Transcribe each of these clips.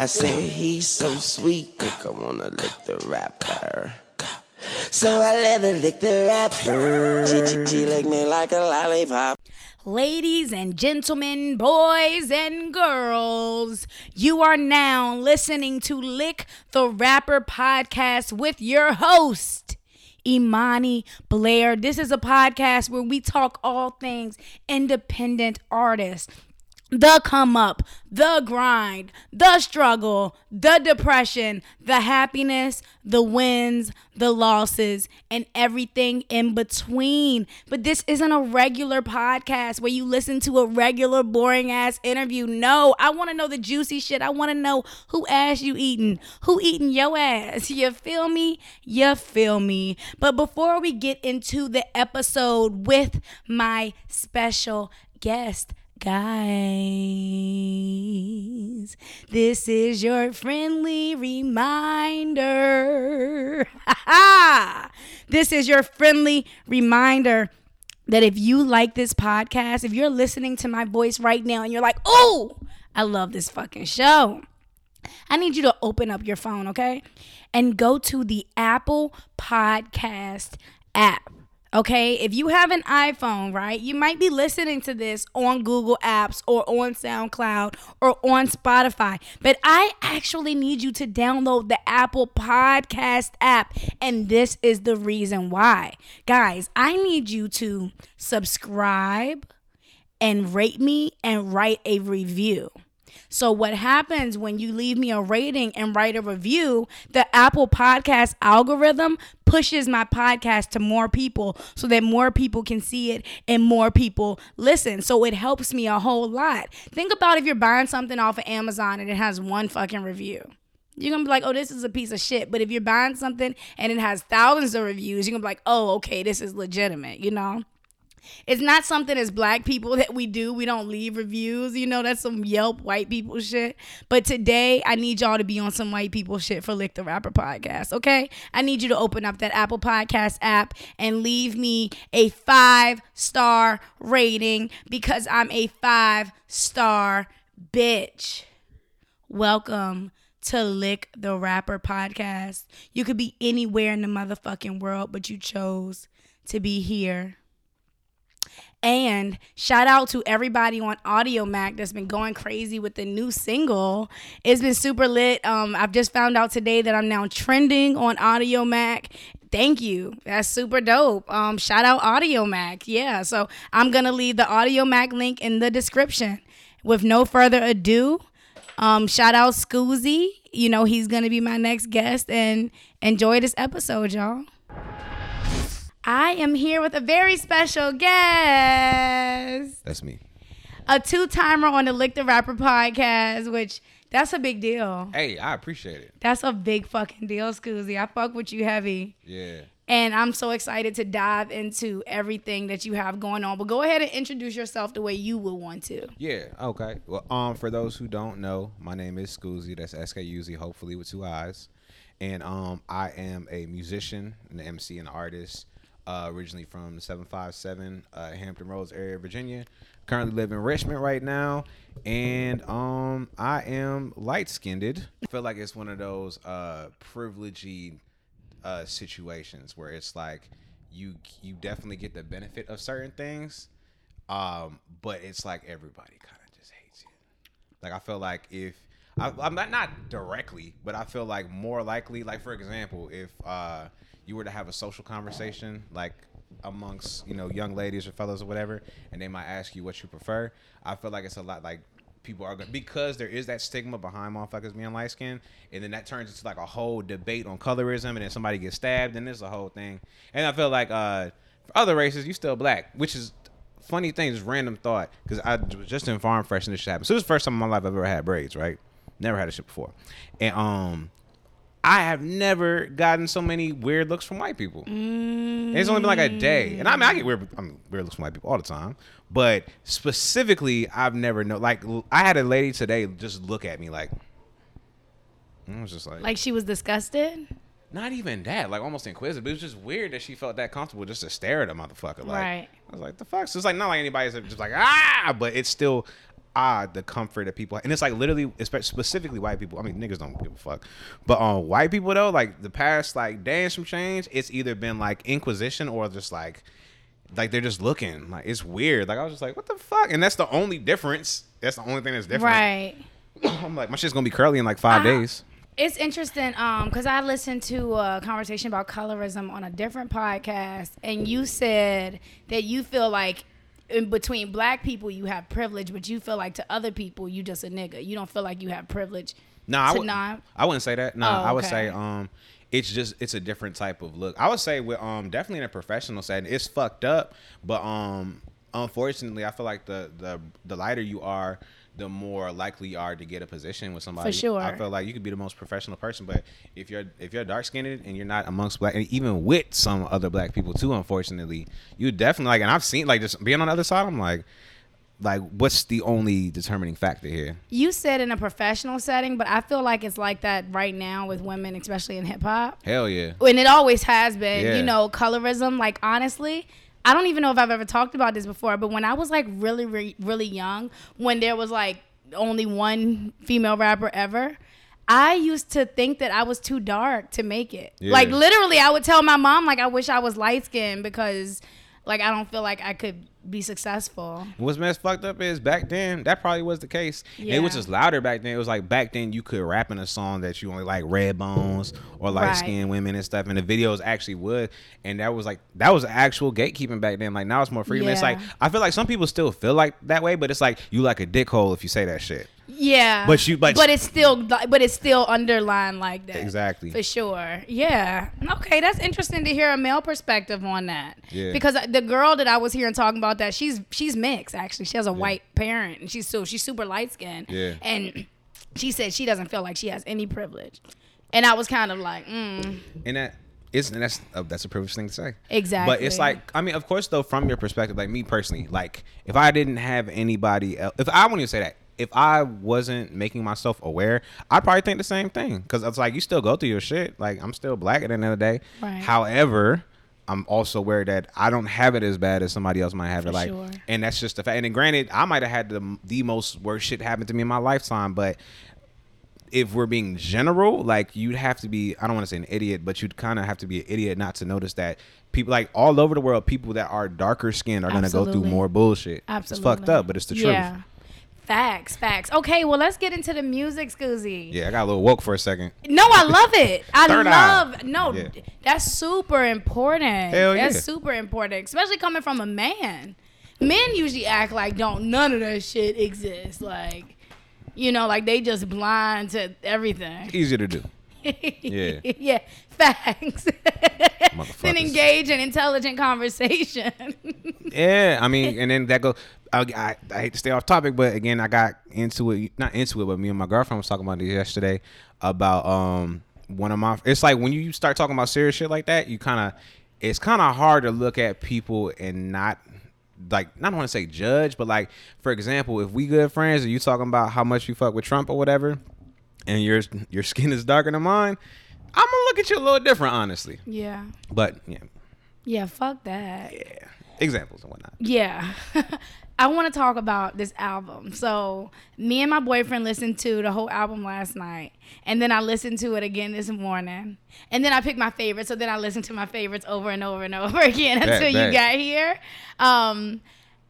I say he's so sweet, I wanna lick the rapper. So I let her lick the rapper. She, she licked me like a lollipop. Ladies and gentlemen, boys and girls, you are now listening to Lick the Rapper podcast with your host, Imani Blair. This is a podcast where we talk all things independent artists the come up, the grind, the struggle, the depression, the happiness, the wins, the losses, and everything in between. But this isn't a regular podcast where you listen to a regular boring ass interview. No, I want to know the juicy shit. I want to know who ass you eating, who eating your ass. You feel me? You feel me? But before we get into the episode with my special guest, Guys, this is your friendly reminder. this is your friendly reminder that if you like this podcast, if you're listening to my voice right now and you're like, oh, I love this fucking show, I need you to open up your phone, okay? And go to the Apple Podcast app. Okay, if you have an iPhone, right, you might be listening to this on Google Apps or on SoundCloud or on Spotify. But I actually need you to download the Apple Podcast app. And this is the reason why. Guys, I need you to subscribe and rate me and write a review. So, what happens when you leave me a rating and write a review, the Apple Podcast algorithm pushes my podcast to more people so that more people can see it and more people listen. So, it helps me a whole lot. Think about if you're buying something off of Amazon and it has one fucking review. You're gonna be like, oh, this is a piece of shit. But if you're buying something and it has thousands of reviews, you're gonna be like, oh, okay, this is legitimate, you know? It's not something as black people that we do. We don't leave reviews. You know, that's some Yelp white people shit. But today, I need y'all to be on some white people shit for Lick the Rapper podcast, okay? I need you to open up that Apple Podcast app and leave me a five star rating because I'm a five star bitch. Welcome to Lick the Rapper podcast. You could be anywhere in the motherfucking world, but you chose to be here. And shout out to everybody on Audiomack that's been going crazy with the new single. It's been super lit. Um, I've just found out today that I'm now trending on Audiomack. Thank you. That's super dope. Um, shout out Audiomack. Yeah. So I'm gonna leave the Audiomack link in the description. With no further ado, um, shout out Skuzii. You know he's gonna be my next guest, and enjoy this episode, y'all. I am here with a very special guest. That's me. A two timer on the Lick the Rapper podcast, which that's a big deal. Hey, I appreciate it. That's a big fucking deal, Skuzii. I fuck with you heavy. Yeah. And I'm so excited to dive into everything that you have going on. But go ahead and introduce yourself the way you would want to. Yeah. Okay. Well, um, for those who don't know, my name is Skuzii. That's S K U Z, hopefully with two eyes. And um, I am a musician, an MC, and an artist uh, originally from the 757 uh, Hampton Roads area, Virginia. Currently live in Richmond right now, and um, I am light skinned. I feel like it's one of those uh, privileged uh, situations where it's like you you definitely get the benefit of certain things, um, but it's like everybody kind of just hates you. Like I feel like if I, am not not directly, but I feel like more likely, like for example, if uh, you were to have a social conversation like amongst you know young ladies or fellows or whatever, and they might ask you what you prefer, I feel like it's a lot like people are going because there is that stigma behind motherfuckers being light skinned and then that turns into like a whole debate on colorism and then somebody gets stabbed and there's a whole thing. And i feel like uh for other races you still black which is funny thing just random thought because i was just in farm fresh and this shit happened. So this is the first time in my life i've ever had braids right? Never had a shit before. And um I have never gotten so many weird looks from white people. Mm. It's only been like a day, and I mean, I get weird, I mean, weird looks from white people all the time. But specifically, I've never know. Like, I had a lady today just look at me like, I was just like, like she was disgusted. Not even that, like almost inquisitive. But it was just weird that she felt that comfortable just to stare at a motherfucker. Like, right. I was like, the fuck. So it's like not like anybody's just like ah, but it's still odd the comfort that people and it's like literally especially specifically white people. I mean niggas don't give a fuck. But um white people though, like the past like dance from change, it's either been like inquisition or just like like they're just looking. Like it's weird. Like I was just like, what the fuck? And that's the only difference. That's the only thing that's different. Right. I'm like, my shit's gonna be curly in like five Uh-huh. days. It's interesting um because I listened to a conversation about colorism on a different podcast, and you said that you feel like in between black people you have privilege, but you feel like to other people you just a nigga. You don't feel like you have privilege. No, I would. not. I wouldn't say that. No, Oh, I would say um, it's just it's a different type of look. I would say with um definitely in a professional setting, it's fucked up. But um, unfortunately, I feel like the the the lighter you are, the more likely you are to get a position with somebody. For sure. I feel like you could be the most professional person, but if you're if you're dark skinned and you're not amongst black, and even with some other black people too, unfortunately, you definitely like. And I've seen like just being on the other side, I'm like. Like, what's the only determining factor here? You said in a professional setting, but I feel like it's like that right now with women, especially in hip hop. Hell yeah. and it always has been Yeah. you know colorism like honestly i don't even know if i've ever talked about this before but when i was like really really, really young when there was like only one female rapper ever I used to think that I was too dark to make it. Yeah. Like literally, I would tell my mom like I wish I was light skinned because like I don't feel like I could be successful. What's messed fucked up is back then that probably was the case. Yeah. It was just louder back then. It was like back then you could rap in a song that you only like red bones or light skinned women and stuff, and the videos actually would. And that was like that was actual gatekeeping back then. Like now it's more freedom. It's like I feel like some people still feel like that way, but it's like you like a dickhole if you say that shit. Yeah, But you- but- but it's still but it's still underlined like that. Exactly. For sure. Yeah. Okay, that's interesting to hear a male perspective on that. Yeah. Because the girl that I was hearing talking about that, she's she's mixed actually. She has a white parent and she's so she's super light skinned. Yeah. And she said she doesn't feel like she has any privilege. And I was kind of like, mm, and that is and that's uh, that's a privileged thing to say. Exactly. But it's like I mean, of course, though, from your perspective, like me personally, like if I didn't have anybody else, if I wouldn't even say that. If I wasn't making myself aware, I'd probably think the same thing. Cause it's like you still go through your shit. Like I'm still black at the end of the day. Right. However, I'm also aware that I don't have it as bad as somebody else might have For it. Like, sure. and that's just the fact. And then granted, I might have had the the most worst shit happen to me in my lifetime, but if we're being general, like you'd have to be I don't want to say an idiot, but you'd kind of have to be an idiot not to notice that people like all over the world, people that are darker skinned are going to go through more bullshit. absolutely. It's fucked up, but it's the yeah. truth. Facts, facts. Okay, well let's get into the music, Skuzii. Yeah, I got a little woke for a second. No, I love it. I Third eye. love no. Yeah. That's super important. Hell that's yeah. super important, especially coming from a man. Men usually act like don't none of that shit exist. Like, you know, like they just blind to everything. Easier to do. Yeah. yeah. Facts. then engage in intelligent conversation. Yeah, I mean, and then that go. I, I, I hate to stay off topic, but again, I got into it. Not into it, but me and my girlfriend was talking about this yesterday about um one of my. It's like when you start talking about serious shit like that, you kind of. It's kind of hard to look at people and not like I don't want to say judge, but like for example, if we good friends and you talking about how much you fuck with Trump or whatever, and your your skin is darker than mine, I'm gonna look at you a little different, honestly. yeah. But yeah, Yeah. Fuck that. yeah, examples and whatnot. Yeah. I want to talk about this album. So, me and my boyfriend listened to the whole album last night. And then I listened to it again this morning. And then I picked my favorites. So then I listened to my favorites over and over and over again until you got here. Um,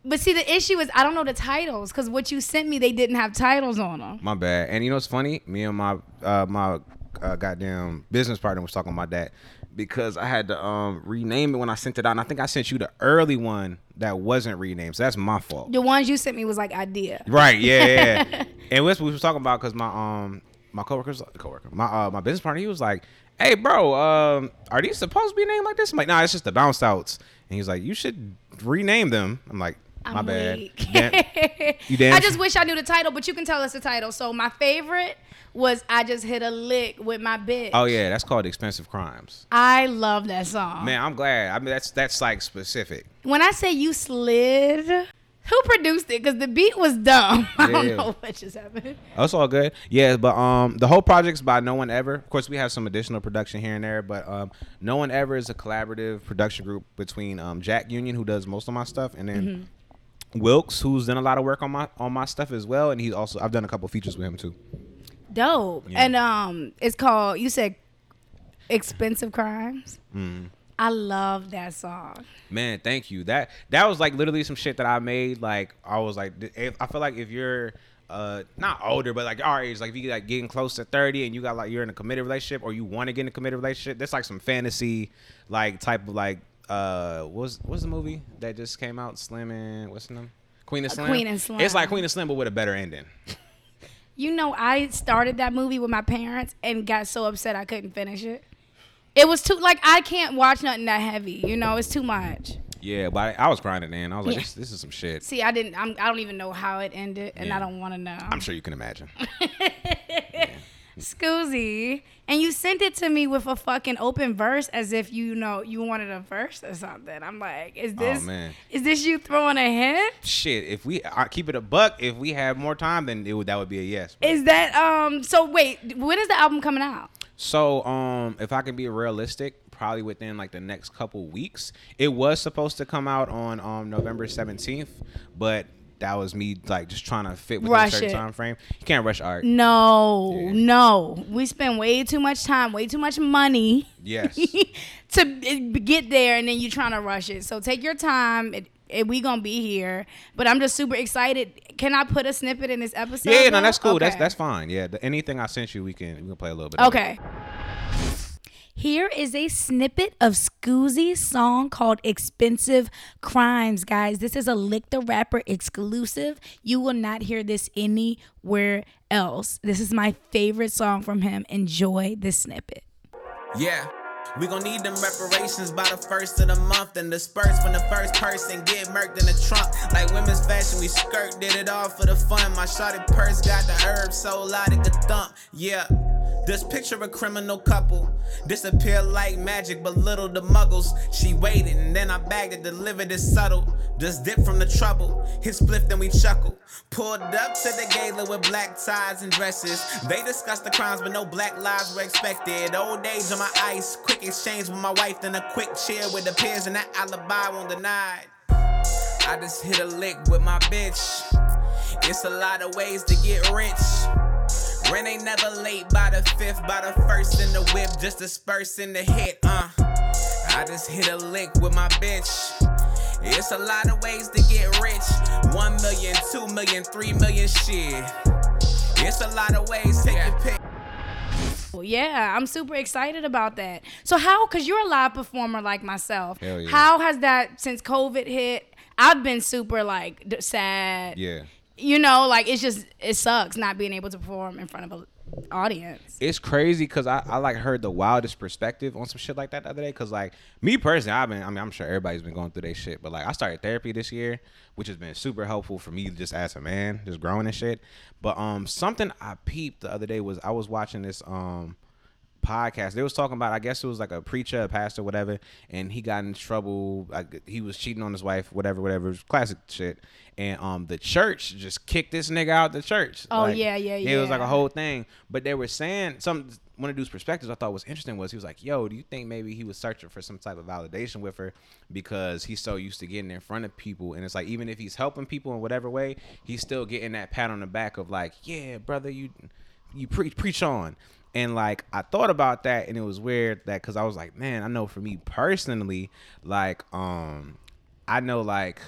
but see, the issue is I don't know the titles because what you sent me, they didn't have titles on them. My bad. And you know what's funny? Me and my uh, my uh, goddamn business partner was talking about that because I had to um rename it when I sent it out. And I think I sent you the early one that wasn't renamed, so that's my fault. The ones you sent me was like idea. Right? Yeah. yeah, and what we was talking about because my um my coworkers coworker my uh my business partner he was like, hey bro, um are these supposed to be named like this? I'm like, nah, it's just the bounce outs. And he's like, you should rename them. I'm like, my I'm bad. weak. Damn- you damn I just wish I knew the title, but you can tell us the title. So my favorite was I just hit a lick with my bitch. Oh yeah, that's called expensive crimes. I love that song. Man, I'm glad. I mean, that's that's like specific. When I say you slid, who produced it? Because the beat was dumb. I don't know what just happened. That's all good. Yeah, but um, the whole project's by No One Ever. Of course, we have some additional production here and there, but um, No One Ever is a collaborative production group between um Jack Union, who does most of my stuff, and then Wilkes, who's done a lot of work on my on my stuff as well, and he's also I've done a couple features with him too. Dope. Yeah. And um, it's called. You said, "Expensive Crimes." Mm-hmm. I love that song. Man, thank you. That that was like literally some shit that I made. Like I was like, if, I feel like if you're uh not older, but like our age, like if you like getting close to thirty and you got like you're in a committed relationship or you want to get in a committed relationship, that's like some fantasy like type of like uh what's what's the movie that just came out? Slim and what's the name? Queen of Slim. Queen and Slim. It's like Queen of Slim, but with a better ending. You know, I started that movie with my parents and got so upset I couldn't finish it. It was too like I can't watch nothing that heavy. You know, it's too much. Yeah, but I, I was crying at the end. I was like, Yeah. this, this is some shit. See, I didn't. I'm, I don't even know how it ended, and I don't want to know. I'm sure you can imagine. Skuzii, and you sent it to me with a fucking open verse, as if you know you wanted a verse or something. I'm like, is this? Oh. Is this you throwing a hint? shit, if we I keep it a buck, if we have more time, then it would that would be a yes. But- Is that um? So wait, when is the album coming out? So, um, if I can be realistic, probably within like the next couple weeks. It was supposed to come out on um November seventeenth, but that was me like just trying to fit within Rush a certain it. time frame. You can't rush art. No, Yeah. no. We spend way too much time, way too much money Yes. to eh, get there, and then you're trying to rush it. So take your time. It, it, we gonna be here, but I'm just super excited. Can I put a snippet in this episode? yeah, no, that's cool. That's Okay. that's fine. Yeah, the, anything I sent you, we can we can play a little bit. Okay. Here is a snippet of Skuzii's song called Expensive Crimes, guys. This is a Lick the Rapper exclusive. You will not hear this anywhere else. This is my favorite song from him. Enjoy this snippet. Yeah. We gon' need them reparations by the first of the month and disperse when the first person get murked in the trunk. Like women's fashion, we skirt, did it all for the fun. My shotted purse got the herb so loud it could thump. Yeah. Just picture a criminal couple. Disappear like magic, but little the muggles. She waited, and then I bagged it, delivered it subtle. Just dip from the trouble. Hit spliff, then we chuckle. Pulled up to the gala with black ties and dresses. They discussed the crimes, but no black lives were expected. Old age on my ice, quick exchange with my wife, then a quick chill with the peers, and that alibi won't deny. I just hit a lick with my bitch. It's a lot of ways to get rich. Rent ain't never late by the fifth, by the first in the whip, just dispersing the hit, uh. I just hit a lick with my bitch. It's a lot of ways to get rich. One million, two million, three million, shit. It's a lot of ways, take your pick. Yeah, I'm super excited about that. So how? Cause you're a live performer like myself. Hell yeah. How has that since COVID hit? I've been super like d- sad. Yeah. You know, like it's just it sucks not being able to perform in front of an audience. It's crazy because I, I like heard the wildest perspective on some shit like that the other day. Cause like me personally, I've been I mean I'm sure everybody's been going through their shit, but like I started therapy this year, which has been super helpful for me just as a man, just growing and shit. But um something I peeped the other day was I was watching this um podcast. They was talking about I guess it was like a preacher, a pastor, whatever, and he got in trouble. Like he was cheating on his wife, whatever, whatever. Classic shit. And um the church just kicked this nigga out the church. Oh, Like, yeah, yeah, It was like a whole thing. But they were saying some one of dude's perspectives I thought was interesting was he was like, "Yo, do you think maybe he was searching for some type of validation with her because he's so used to getting in front of people, and it's like even if he's helping people in whatever way, he's still getting that pat on the back of like, yeah, brother, you you preach preach on." And like I thought about that, and it was weird that because I was like, man, I know for me personally, like um, I know like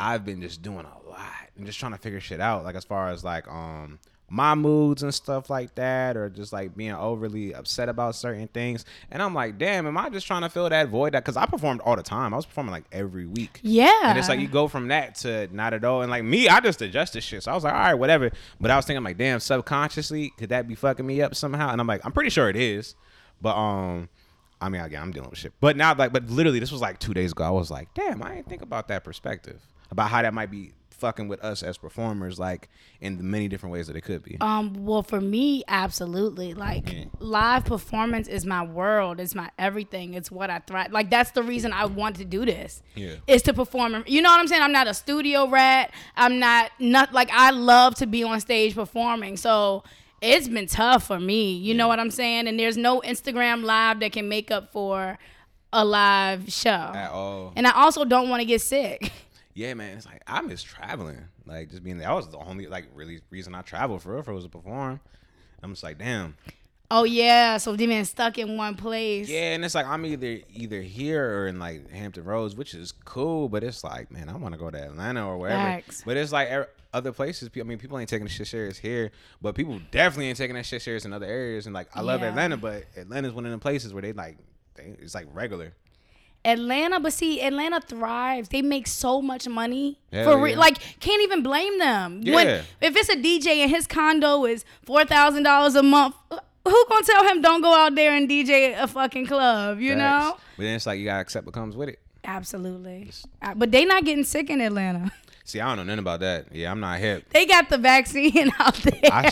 I've been just doing a lot and just trying to figure shit out. Like as far as like um my moods and stuff like that, or just like being overly upset about certain things. And I'm like, damn, am I just trying to fill that void? That because I performed all the time. I was performing like every week. Yeah. And it's like you go from that to not at all. And like me, I just adjusted shit. So I was like, all right, whatever. But I was thinking like, damn, subconsciously, could that be fucking me up somehow? And I'm like, I'm pretty sure it is. But um, I mean, again, I'm dealing with shit. But now, like, but literally, this was like two days ago. I was like, damn, I didn't think about that perspective about how that might be fucking with us as performers, like in the many different ways that it could be. Um, well, for me, absolutely. Like Yeah. live performance is my world. It's my everything. It's what I thrive. Like that's the reason I want to do this. Yeah. Is to perform. You know what I'm saying? I'm not a studio rat. I'm not not like I love to be on stage performing. So it's been tough for me. You know what I'm saying? And there's no Instagram live that can make up for a live show. At all. And I also don't want to get sick. Yeah, man. It's like I miss traveling. Like just being there. That was the only like really reason I traveled for real for was to perform. I'm just like, damn. Oh yeah, so they been stuck in one place. Yeah, and it's like I'm either either here or in like Hampton Roads, which is cool, but it's like, man, I want to go to Atlanta or wherever. Facts. But it's like er- other places. I mean, people ain't taking the shit serious here, but people definitely ain't taking that shit serious in other areas. And like, I love Yeah. Atlanta, but Atlanta's one of them places where they like, they, it's like regular. Atlanta, but see, Atlanta thrives. They make so much money Hell for re- yeah. like can't even blame them. Yeah. When if it's a DJ and his condo is four thousand dollars a month, who gonna tell him don't go out there and DJ a fucking club? You know. But then it's like you gotta accept what comes with it. Absolutely. Uh, But they not getting sick in Atlanta. See, I don't know nothing about that. Yeah, I'm not hip. They got the vaccine out there. I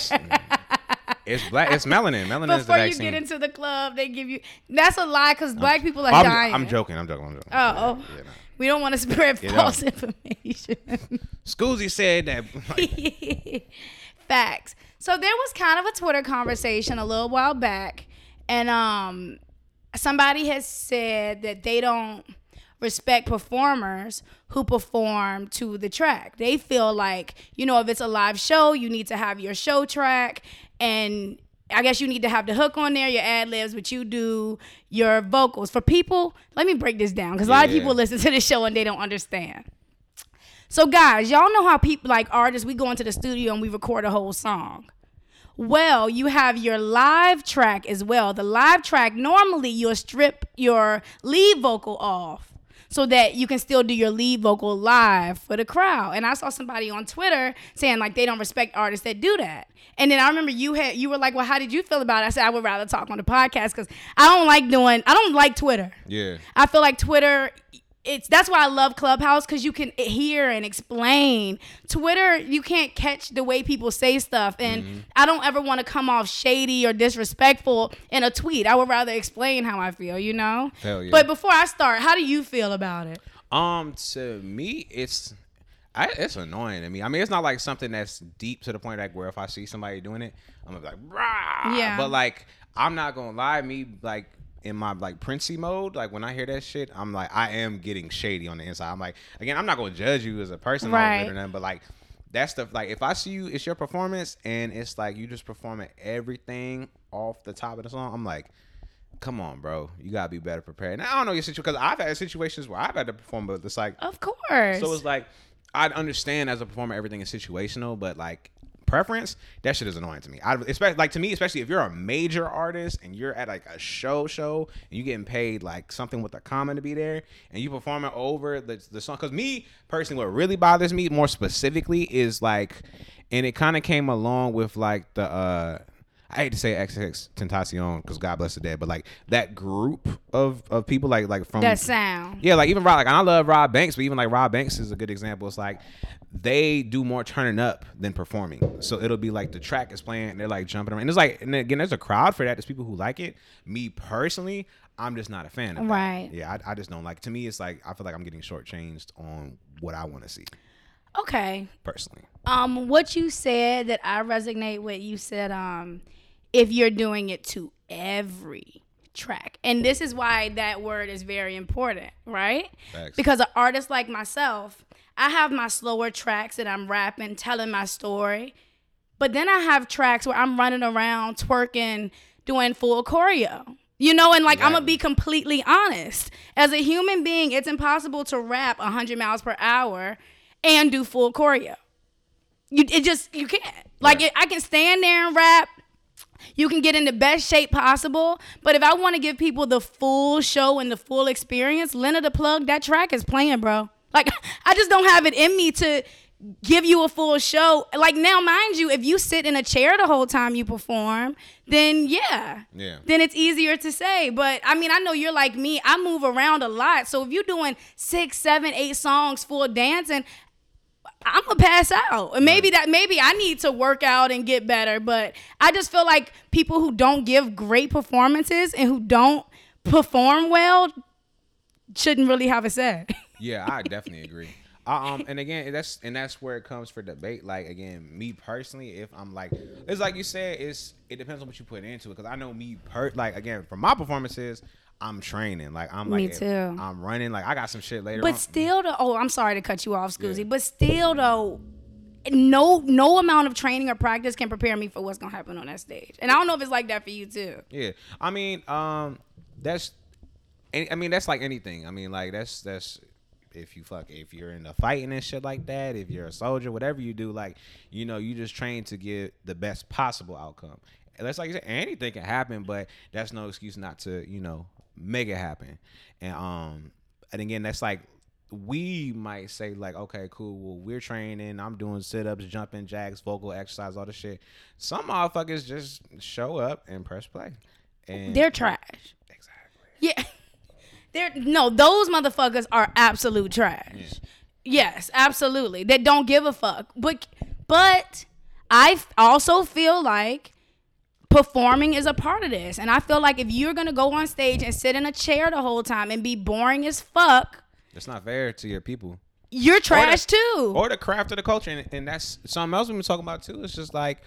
it's black. It's melanin. Melanin is the Before you get into the club, they give you. That's a lie because black people are I'm, dying. I'm joking. I'm joking. I'm joking. Oh, oh. Yeah, nah. we don't want to spread false information. Skuzii said that. like, Facts. So there was kind of a Twitter conversation a little while back, and um, somebody has said that they don't respect performers who perform to the track. They feel like, you know, if it's a live show, you need to have your show track and I guess you need to have the hook on there, your ad libs, but you do your vocals. For people, let me break this down because a lot of people listen to the show and they don't understand. So guys, y'all know how people like artists, we go into the studio and we record a whole song. Well, you have your live track as well. The live track normally you'll strip your lead vocal off so that you can still do your lead vocal live for the crowd. And I saw somebody on Twitter saying like they don't respect artists that do that. And then I remember you had you were like, "Well, how did you feel about it?" I said I would rather talk on the podcast cuz I don't like doing I don't like Twitter. yeah. I feel like Twitter it's that's why I love Clubhouse because you can hear and explain. Twitter, you can't catch the way people say stuff, and Mm-hmm. I don't ever want to come off shady or disrespectful in a tweet. I would rather explain how I feel, you know. Hell yeah. But before I start, how do you feel about it? Um, to me, it's I, it's annoying to me. I mean, it's not like something that's deep to the point like where if I see somebody doing it, I'm gonna be like, Rah! Yeah. But like, I'm not gonna lie, me like in my like Princey mode, like when I hear that shit, I'm like, I am getting shady on the inside. I'm like, again, I'm not gonna judge you as a person Right. or nothing, but like. That's the like if I see you, it's your performance, and it's like you just performing everything off the top of the song. I'm like, come on, bro, you gotta be better prepared. And I don't know your situation because I've had situations where I've had to perform, but it's like Of course. so it's like I'd understand as a performer everything is situational, but like preference, that shit is annoying to me. I especially like to me, especially if you're a major artist and you're at like a show show and you getting paid like something with a comment to be there and you performing over the the song. Because me personally, what really bothers me more specifically is like, and it kind of came along with like the. uh I hate to say XXXTentacion because God bless the dead, but like that group of, of people like like from that sound. yeah, like even Rob, like I love Rob Banks, but even like Rob Banks is a good example. It's like they do more turning up than performing. So it'll be like the track is playing, and they're like jumping around. And it's like, and again, there's a crowd for that. There's people who like it. Me personally, I'm just not a fan of that. Right. Yeah, I, I just don't like. To me, it's like I feel like I'm getting shortchanged on what I want to see Okay. personally. Um, what you said that I resonate with, you said, um, if you're doing it to every track. And this is why that word is very important, right? Facts. Because an artist like myself, I have my slower tracks that I'm rapping, telling my story. But then I have tracks where I'm running around twerking, doing full choreo. You know, and like I'm gonna be completely honest. As a human being, it's impossible to rap 100 miles per hour and do full choreo. You it just you can't. Like Right. it, I can stand there and rap. You can get in the best shape possible, but if I want to give people the full show and the full experience, Lena the plug that track is playing, bro. Like I just don't have it in me to give you a full show. Like now, mind you, if you sit in a chair the whole time you perform, then yeah, Yeah. then it's easier to say. But I mean, I know you're like me. I move around a lot, so if you're doing six, seven, eight songs full dancing, I'm gonna pass out. And maybe that maybe I need to work out and get better. But I just feel like people who don't give great performances and who don't perform well shouldn't really have a say. Yeah, I definitely agree. I, um, and again, that's and that's where it comes for debate. Like again, me personally, if I'm like, it's like you said, it's it depends on what you put into it. Because I know me per like again from my performances, I'm training. Like I'm like if too. I'm running. Like I got some shit later. But on. still, though, oh, I'm sorry to cut you off, Skuzii. Yeah. But still, though, no, no amount of training or practice can prepare me for what's gonna happen on that stage. And I don't know if it's like that for you too. Yeah, I mean, um, that's, and- I mean, that's like anything. I mean, like that's that's if you fuck if you're into fighting and shit like that, if you're a soldier, whatever you do, like you know, you just train to get the best possible outcome. And that's like you said, anything can happen, but that's no excuse not to you know make it happen. And um, and again, that's like we might say like, okay, cool. Well, we're training. I'm doing sit ups, jumping jacks, vocal exercise, all the shit. Some motherfuckers just show up and press play. And They're trash. exactly. Yeah. They're no, those motherfuckers are absolute trash. Yes, absolutely. They don't give a fuck. But but I also feel like performing is a part of this. And I feel like if you're going to go on stage and sit in a chair the whole time and be boring as fuck, It's not fair to your people you're trash too. or the craft of the culture, and, and that's something else we've been talking about too. It's just like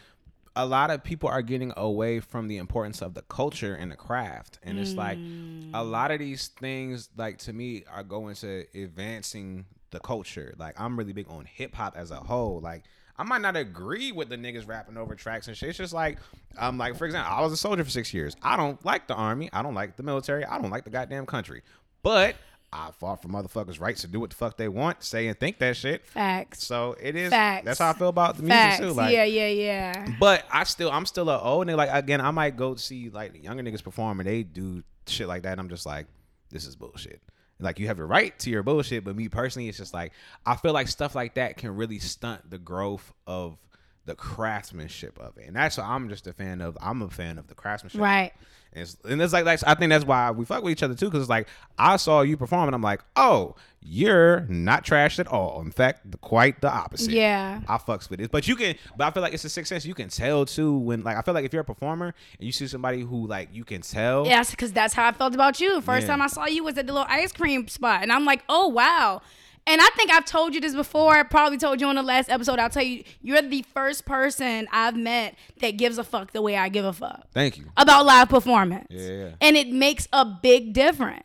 a lot of people are getting away from the importance of the culture and the craft, and it's like a mm. lot of these things, like to me, are going to advancing the culture. Like I'm really big on hip hop as a whole. Like I might not agree with the niggas rapping over tracks and shit. It's just like I'm like, for example, I was a soldier for six years. I don't like the army. I don't like the military. I don't like the goddamn country. But I fought for motherfuckers' rights to do what the fuck they want, say and think that shit. Facts. So it is. Facts. That's how I feel about the music Facts. too. Like, yeah, yeah, yeah. but I still, I'm still a old nigga. Like again, I might go see like younger niggas perform and they do shit like that. And I'm just like, this is bullshit. Like you have a right to your bullshit, but me personally, it's just like I feel like stuff like that can really stunt the growth of the craftsmanship of it, and that's what I'm just a fan of. I'm a fan of the craftsmanship, Right. And it's, and it's like that's, I think that's why we fuck with each other too, because it's like I saw you perform and I'm like, oh, you're not trashed at all. In fact, the, quite the opposite. Yeah. I fucks with it. But you can, but I feel like it's a sixth sense. You can tell too when, like, I feel like if you're a performer and you see somebody who, like, you can tell. Yes, because that's how I felt about you. First Yeah. time I saw you was at the little ice cream spot, and I'm like, oh wow. And I think I've told you this before. I probably told you on the last episode. I'll tell you, you're the first person I've met that gives a fuck the way I give a fuck Thank you. about live performance. Yeah. And it makes a big difference.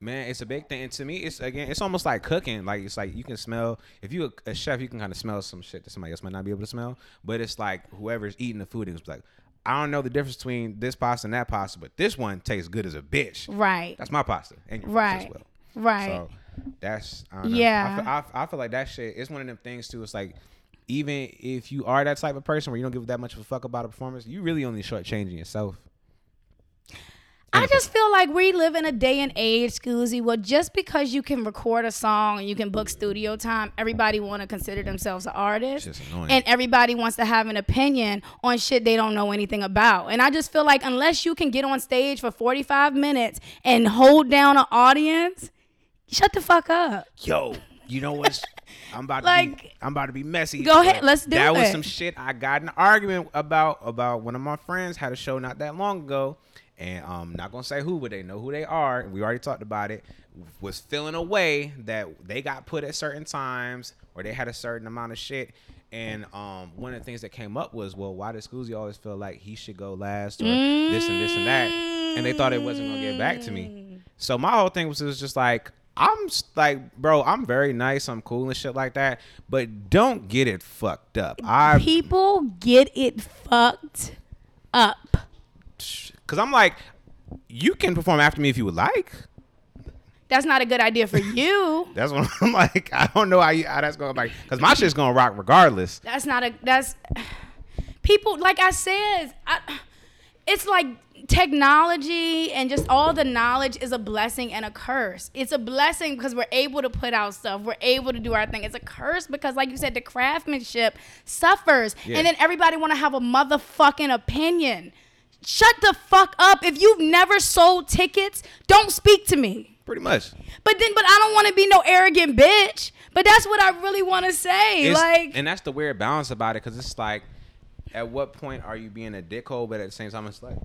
Man, it's a big thing. And to me, it's again, it's almost like cooking. Like it's like you can smell. If you a, a chef, you can kind of smell some shit that somebody else might not be able to smell. But it's like whoever's eating the food is like, I don't know the difference between this pasta and that pasta, but this one tastes good as a bitch. Right. That's my pasta, and your Right. as well. Right. So that's I don't know. Yeah. I feel, I, I feel like that shit is one of them things too. It's like even if you are that type of person where you don't give that much of a fuck about a performance, you really only shortchanging yourself. I just feel like we live in a day and age, Skuzii. Well, just because you can record a song and you can book studio time, everybody want to consider themselves an artist, It's just annoying. and everybody wants to have an opinion on shit they don't know anything about. And I just feel like unless you can get on stage for forty five minutes and hold down an audience, shut the fuck up. yo, you know what? I'm about to be I'm about to be messy. Go ahead, let's do it. That was some shit I got an argument about about one of my friends had a show not that long ago. And um not gonna say who, but they know who they are. We already talked about it. Was feeling a way that they got put at certain times or they had a certain amount of shit. And um, one of the things that came up was, well, why does Skuzii always feel like he should go last or this and this and that? And they thought it wasn't gonna get back to me. So my whole thing was, was just like, I'm like, bro, I'm very nice, I'm cool and shit like that, but don't get it fucked up. I, People get it fucked up. cause I'm like, you can perform after me if you would like. That's not a good idea for you. That's what I'm like. I don't know how, you, how that's going to be, cause my shit's gonna rock regardless. That's not a that's people like I said, I, it's like technology and just all the knowledge is a blessing and a curse. It's a blessing because we're able to put out stuff. We're able to do our thing. It's a curse because like you said the craftsmanship suffers Yeah. and then everybody want to have a motherfucking opinion. Shut the fuck up. If you've never sold tickets, don't speak to me. Pretty much. But then but I don't want to be no arrogant bitch. But that's what I really want to say. It's- like and that's the weird balance about it, cause it's like, at what point are you being a dickhole, but at the same time, it's like,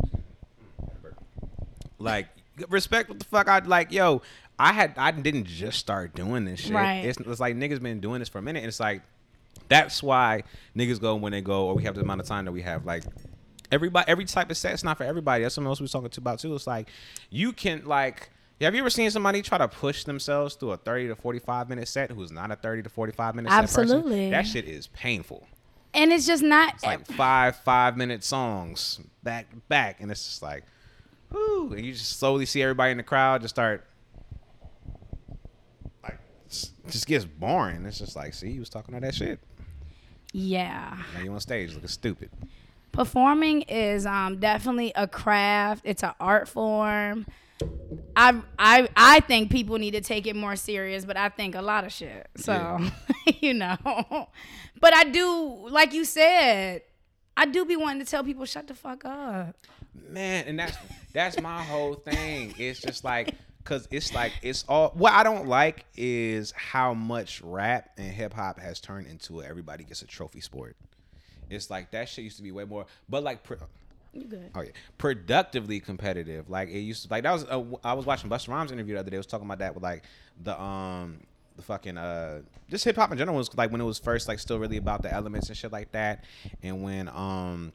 like respect what the fuck I like, yo. I had I didn't just start doing this shit. Right. It's, it's like niggas been doing this for a minute, and it's like that's why niggas go when they go, or we have the amount of time that we have. Like everybody, every type of set, it's not for everybody. That's something else we was talking to about too. It's like you can like. Have you ever seen somebody try to push themselves through a thirty to forty-five minute set who's not a thirty to forty-five minute set person? Absolutely. That shit is painful. And it's just not. It's like five five minute songs back to back, and it's just like, whoo, and you just slowly see everybody in the crowd just start like just gets boring. It's just like, see, you was talking all that shit. yeah. Now you on stage looking stupid. Performing is um, definitely a craft. It's an art form. I I I think people need to take it more serious, but I think a lot of shit. So, you know. But I do, like you said, I do be wanting to tell people shut the fuck up. Man, and that's that's my whole thing. It's just like cause it's like it's all what I don't like is how much rap and hip hop has turned into a everybody gets a trophy sport. It's like that shit used to be way more, but like You good? oh yeah, productively competitive. Like it used to like that was uh, I was watching Busta Rhymes interview the other day. It was talking about that with like the um the fucking uh just hip hop in general was like when it was first like still really about the elements and shit like that, and when um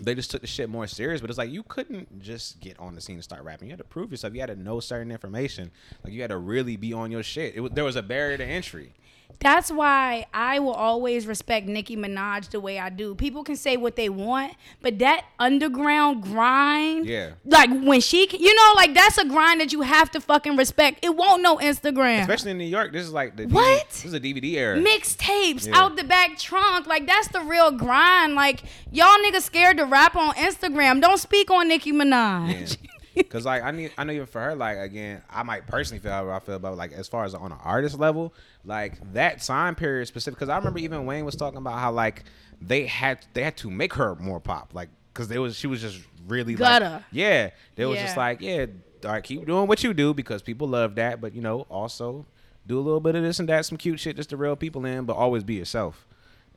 they just took the shit more serious. But it's like you couldn't just get on the scene and start rapping. You had to prove yourself. You had to know certain information. Like you had to really be on your shit. It was, there was a barrier to entry. That's why I will always respect Nicki Minaj the way I do. People can say what they want, but that underground grind, Yeah. like when she, you know, like that's a grind that you have to fucking respect. It won't no Instagram. Especially in New York, this is like the What? DVD, this is a DVD era. mixtapes Yeah. out the back trunk. Like that's the real grind. Like y'all niggas scared to rap on Instagram. Don't speak on Nicki Minaj. Cause like I need I know even for her like again I might personally feel how I feel about like as far as on an artist level like that time period specific because I remember even Wayne was talking about how like they had they had to make her more pop like because they was she was just really like Gutter. yeah they was just like yeah all right keep doing what you do because people love that but you know also do a little bit of this and that some cute shit just to reel people in but always be yourself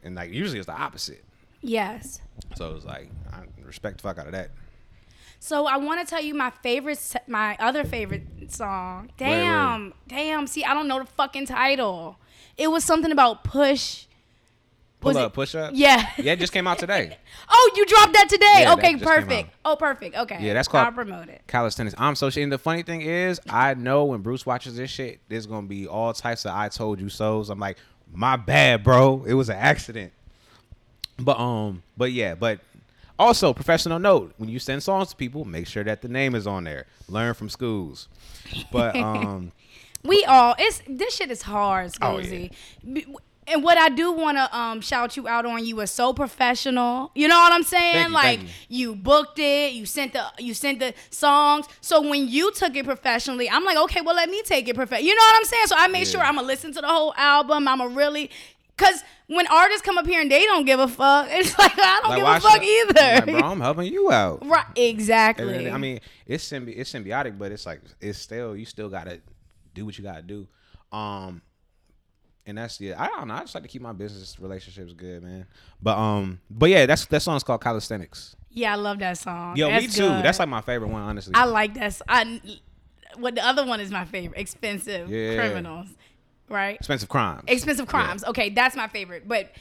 and like usually it's the opposite yes. so it was like I respect the fuck out of that So I want to tell you my favorite, my other favorite song. wait. Damn, damn. See, I don't know the fucking title. It was something about push. pull Was it- up push up Yeah. yeah it just came out today. Oh, you dropped that today. Yeah, okay, came perfect. Oh, perfect. Okay. Yeah, that's called- I'll promote it. calisthenics. I'm so shit. And the funny thing is, I know when Bruce watches this shit, there's gonna be all types of "I told you so's." I'm like, my bad, bro. It was an accident. But um, but yeah, but also professional note: when you send songs to people, make sure that the name is on there. Learn from schools. But um, We all it's this shit is hard, Oh, yeah. And what I do want to um shout you out on, you were so professional. You know what I'm saying? You, like thank you booked it, you sent the you sent the songs. So when you took it professionally, I'm like, okay, well let me take it professional. You know what I'm saying? So I made Yeah. sure I'm gonna listen to the whole album. I'm gonna really. Cause when artists come up here and they don't give a fuck, it's like I don't like, give a fuck either. Like, bro, I'm helping you out. right? And Exactly. then, I mean, it's symbi- it's symbiotic, but it's like it's still you still gotta do what you gotta do. Um, and that's yeah. I don't know. I just like to keep my business relationships good, man. But um, but yeah, that's that song's called Calisthenics. yeah, I love that song. Yo, me too. good. That's like my favorite one, honestly. I like that. I what the other one is my favorite. Expensive Yeah. criminals, right? Expensive crimes. Expensive crimes. Okay, that's my favorite. But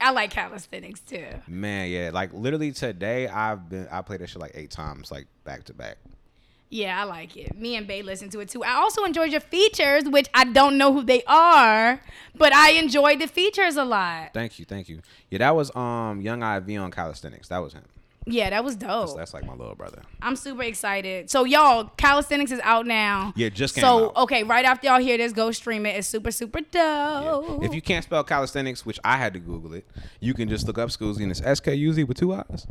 I like calisthenics too. Man, yeah. Like literally today, I've been I played that shit like eight times, like back to back. Yeah, I like it. Me and Bay listen to it too. I also enjoyed your features, which I don't know who they are, but I enjoyed the features a lot. Thank you, thank you. Yeah, that was um Young IV on Calisthenics. That was him. Yeah, that was dope. That's, that's like my little brother. I'm super excited. So y'all, calisthenics is out now. Yeah, just came so out. okay, right after y'all hear this, go stream it. It's super super Yeah. dope. If you can't spell calisthenics, which I had to Google it, you can just look up schools and it's S K U Z with two eyes.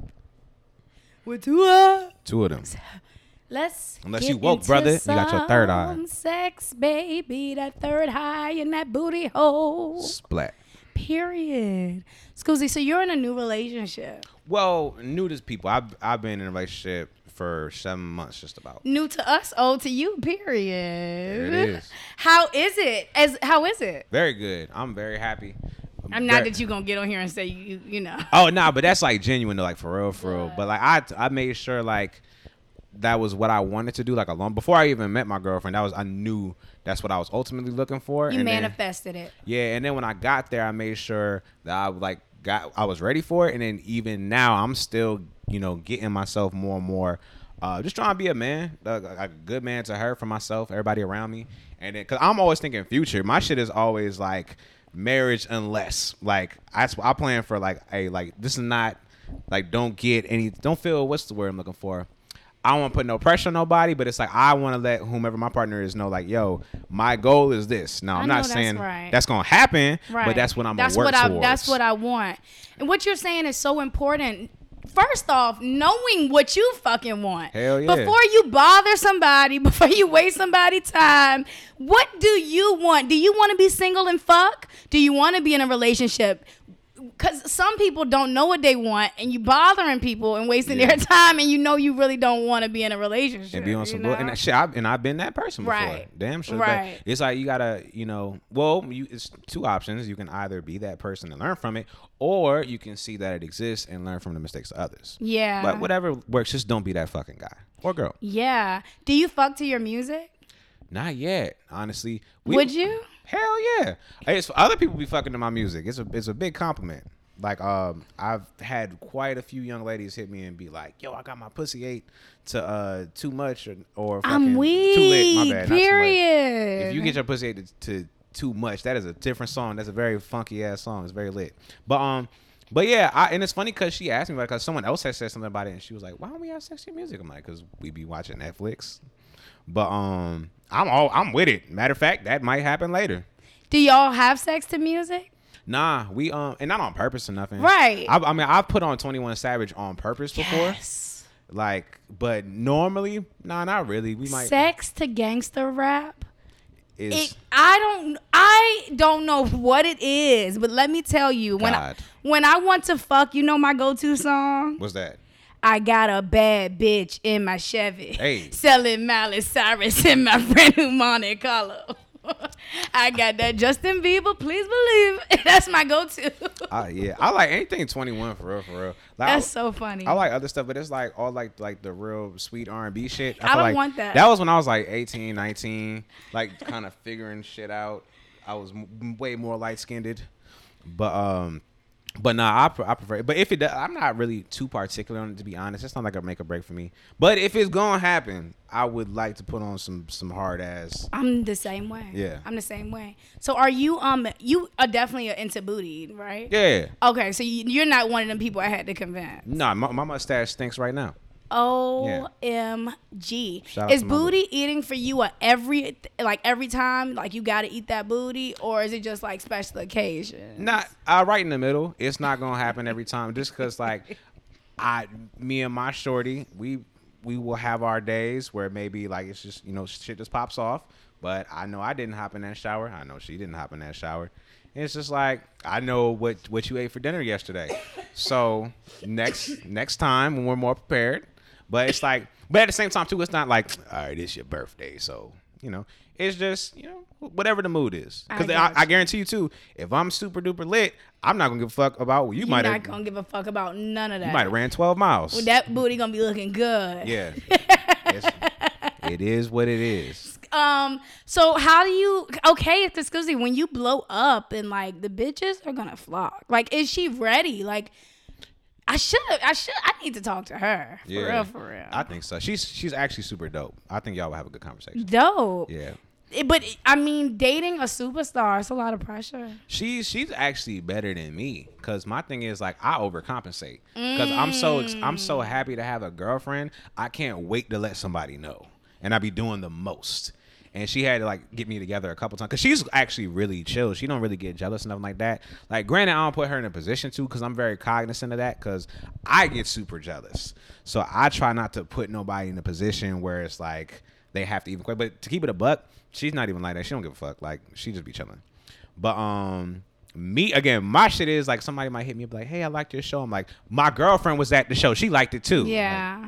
with two eyes. Two of them. Let's Unless you woke, brother, you got your third eye. Sex, baby, that third eye in that booty hole. Splat. Period. Skuzii, so you're in a new relationship. Well, new to people. I've I've been in a relationship for seven months, just about. New to us, old to you. Period. There it is. How is it? As how is it? Very good. I'm very happy. I'm not Very- that you gonna get on here and say you you know. Oh nah, but that's like genuine though, like for real, for real. But like I I made sure like that was what I wanted to do. Like a long before I even met my girlfriend, that was I knew that's what I was ultimately looking for. You and then- manifested it. yeah, and then when I got there, I made sure that I like got I was ready for it, and then even now, I'm still you know getting myself more and more, uh, just trying to be a man, a, a good man to her, for myself, everybody around me, and then because I'm always thinking future. My shit is always like marriage, unless like I I plan for like hey like this is not like don't get any don't feel what's the word I'm looking for. I don't want to put no pressure on nobody, but it's like I want to let whomever my partner is know, like, yo, my goal is this. No, I'm not that's saying right. that's gonna happen, Right. but that's what I'm that's work what I, towards. That's what I want. And what you're saying is so important. First off, knowing what you fucking want. Hell yeah. Before you bother somebody, before you waste somebody time, what do you want? Do you want to be single and fuck? Do you want to be in a relationship? Because some people don't know what they want, and you bothering people and wasting Yeah. their time, and you know you really don't want to be in a relationship. and be on some bull- and shit. I've, and I've been that person before. Right. Damn sure. Right. It's like you gotta, you know, well, you, it's two options. You can either be that person and learn from it, or you can see that it exists and learn from the mistakes of others. yeah. But whatever works, just don't be that fucking guy or girl. Yeah. Do you fuck to your music? Not yet, honestly. We- Would you? Hell yeah! It's other people be fucking to my music. It's a it's a big compliment. Like um, I've had quite a few young ladies hit me and be like, "Yo, I got my pussy ate to uh too much or, or fucking I'm weak. too lit." My bad. not too much. Period. If you get your pussy ate to, to too much, that is a different song. That's a very funky ass song. It's very lit. But um, but yeah, I, and it's funny because she asked me like, cause someone else had said something about it, and she was like, "Why don't we have sexy music?" I'm like, "Cause we be watching Netflix." But um, I'm all I'm with it. Matter of fact, that might happen later. Do y'all have sex to music? Nah, we um, and not on purpose or nothing. Right. I, I mean, I've put on Twenty One Savage on purpose before. Yes. Like, but normally, nah, not really. We might Sex to gangster rap. is It, I don't I don't know what it is, but let me tell you when I, when I want to fuck, you know my go-to song? what's that? I got a bad bitch in my Chevy. Hey. Selling Miley Cyrus in my brand new Monte Carlo. I got that Justin Bieber, please believe. That's my go-to. Uh, yeah, I like anything Twenty One for real, for real. Like, That's I, so funny. I like other stuff, but it's like all like like the real sweet R and B shit. I feel don't like want that. That was when I was like 18, 19, like kind of figuring shit out. I was m- way more light skinned, but um, but nah, I, pre- I prefer. It. But if it, does, I'm not really too particular on it to be honest. It's not like a make or break for me. But if it's gonna happen, I would like to put on some some hard ass. I'm the same way. Yeah. I'm the same way. So are you um you are definitely into booty, right? Yeah, Okay, so you, you're not one of them people I had to convince. nah, my, my mustache stinks right now. OMG. Out Is to booty eating for you a every like every time like you got to eat that booty or is it just like special occasion? Not uh, right in the middle. It's not gonna happen every time. Just cause like I, me and my shorty, we we will have our days where maybe like it's just you know shit just pops off. But I know I didn't hop in that shower. I know she didn't hop in that shower. And it's just like I know what what you ate for dinner yesterday. So next next time when we're more prepared. But it's like, but at the same time too, it's not like all right, it's your birthday, so you know. It's just you know whatever the mood is. Because I, got I, guarantee you too, if I'm super duper lit, I'm not gonna give a fuck about what you might not gonna give a fuck about none of that. You might have ran 12 miles. Well, that booty gonna be looking good. yeah. It's- what it is. Um. So how do you? Okay, it's excuse me. When you blow up and like the bitches are gonna flock. Like, is she ready? Like, I should. I should. I need to talk to her. For real. For real. I think so. She's she's actually super dope. I think y'all will have a good conversation. Dope. Yeah. It- But I mean, dating a superstar is a lot of pressure. She's she's actually better than me because my thing is like I overcompensate because I'm so I'm so mm. happy to have a girlfriend. I can't wait to let somebody know, and I be doing the most. And she had to like get me together a couple times because she's actually really chill. She don't really get jealous and nothing like that. Like, granted, I don't put her in a position to because I'm very cognizant of that because I get super jealous. So I try not to put nobody in a position where it's like they have to even quit. But to keep it a buck, she's not even like that. She don't give a fuck. Like she just be chilling. But um me again, my shit is like somebody might hit me up like, hey, I liked your show. I'm like, my girlfriend was at the show. She liked it too. Yeah.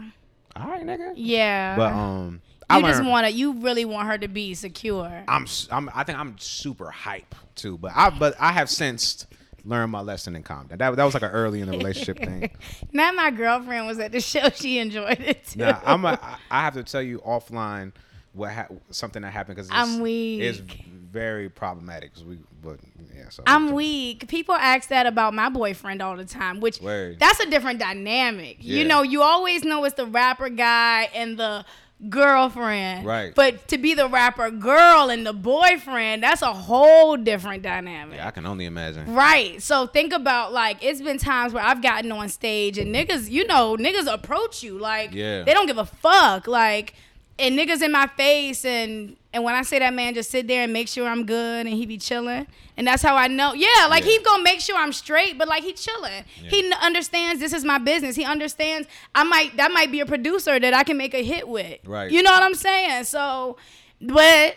Like, All right, nigga. yeah. But um you just want to. You really want her to be secure. I'm, I'm I think I'm super hype too. But I but I have sensed learn my lesson and calm down. That that was like an early in the relationship thing. Now my girlfriend was at the show. She enjoyed it too. Now I'm a, I- I have to tell you offline what ha- something that happened because I'm weak. It's very problematic. we, but yeah. So I'm weak. People ask that about my boyfriend all the time, which Word. that's a different dynamic. You know, you always know it's the rapper guy and the girlfriend. Right. But to be the rapper girl and the boyfriend, that's a whole different dynamic. Yeah, I can only imagine. Right. So think about like it's been times where I've gotten on stage and niggas, you know, niggas approach you like Yeah. they don't give a fuck like and niggas in my face and and when I say that man just sit there and make sure I'm good and he be chilling and that's how I know. Yeah, like Yeah. he gonna make sure I'm straight, but like he chilling. He n- understands this is my business. He understands I might that might be a producer that I can make a hit with. Right. You know what I'm saying? So, but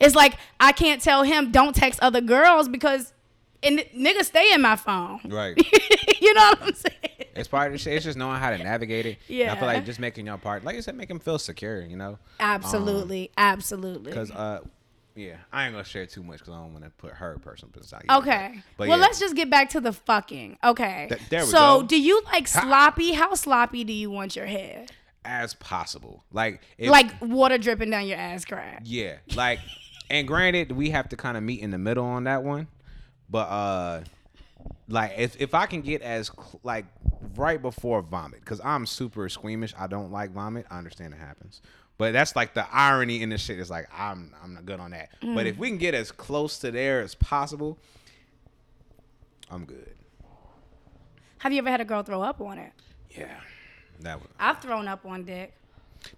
it's like I can't tell him don't text other girls because and niggas stay in my phone. Right. you know what I'm saying? It's part of the shit. It's just knowing how to navigate it. And I feel like just making your part, like you said, make them feel secure. You know. Absolutely, absolutely. Because uh, yeah, I ain't gonna share too much because I don't want to put her personal business out. Okay. But well, yeah. let's just get back to the fucking. Okay. Th- there we so, go. do you like sloppy? How sloppy do you want your hair? as possible. Like if, Like water dripping down your ass crack. Yeah, like, and granted, we have to kind of meet in the middle on that one, but uh, like if if I can get as cl- like right before vomit, because I'm super squeamish, I don't like vomit. I understand it happens, but that's like the irony in this shit. Is like I'm I'm not good on that. But if mm. we can get as close to there as possible, I'm good. Have you ever had a girl throw up on it? Yeah, that one. I've thrown up on dick.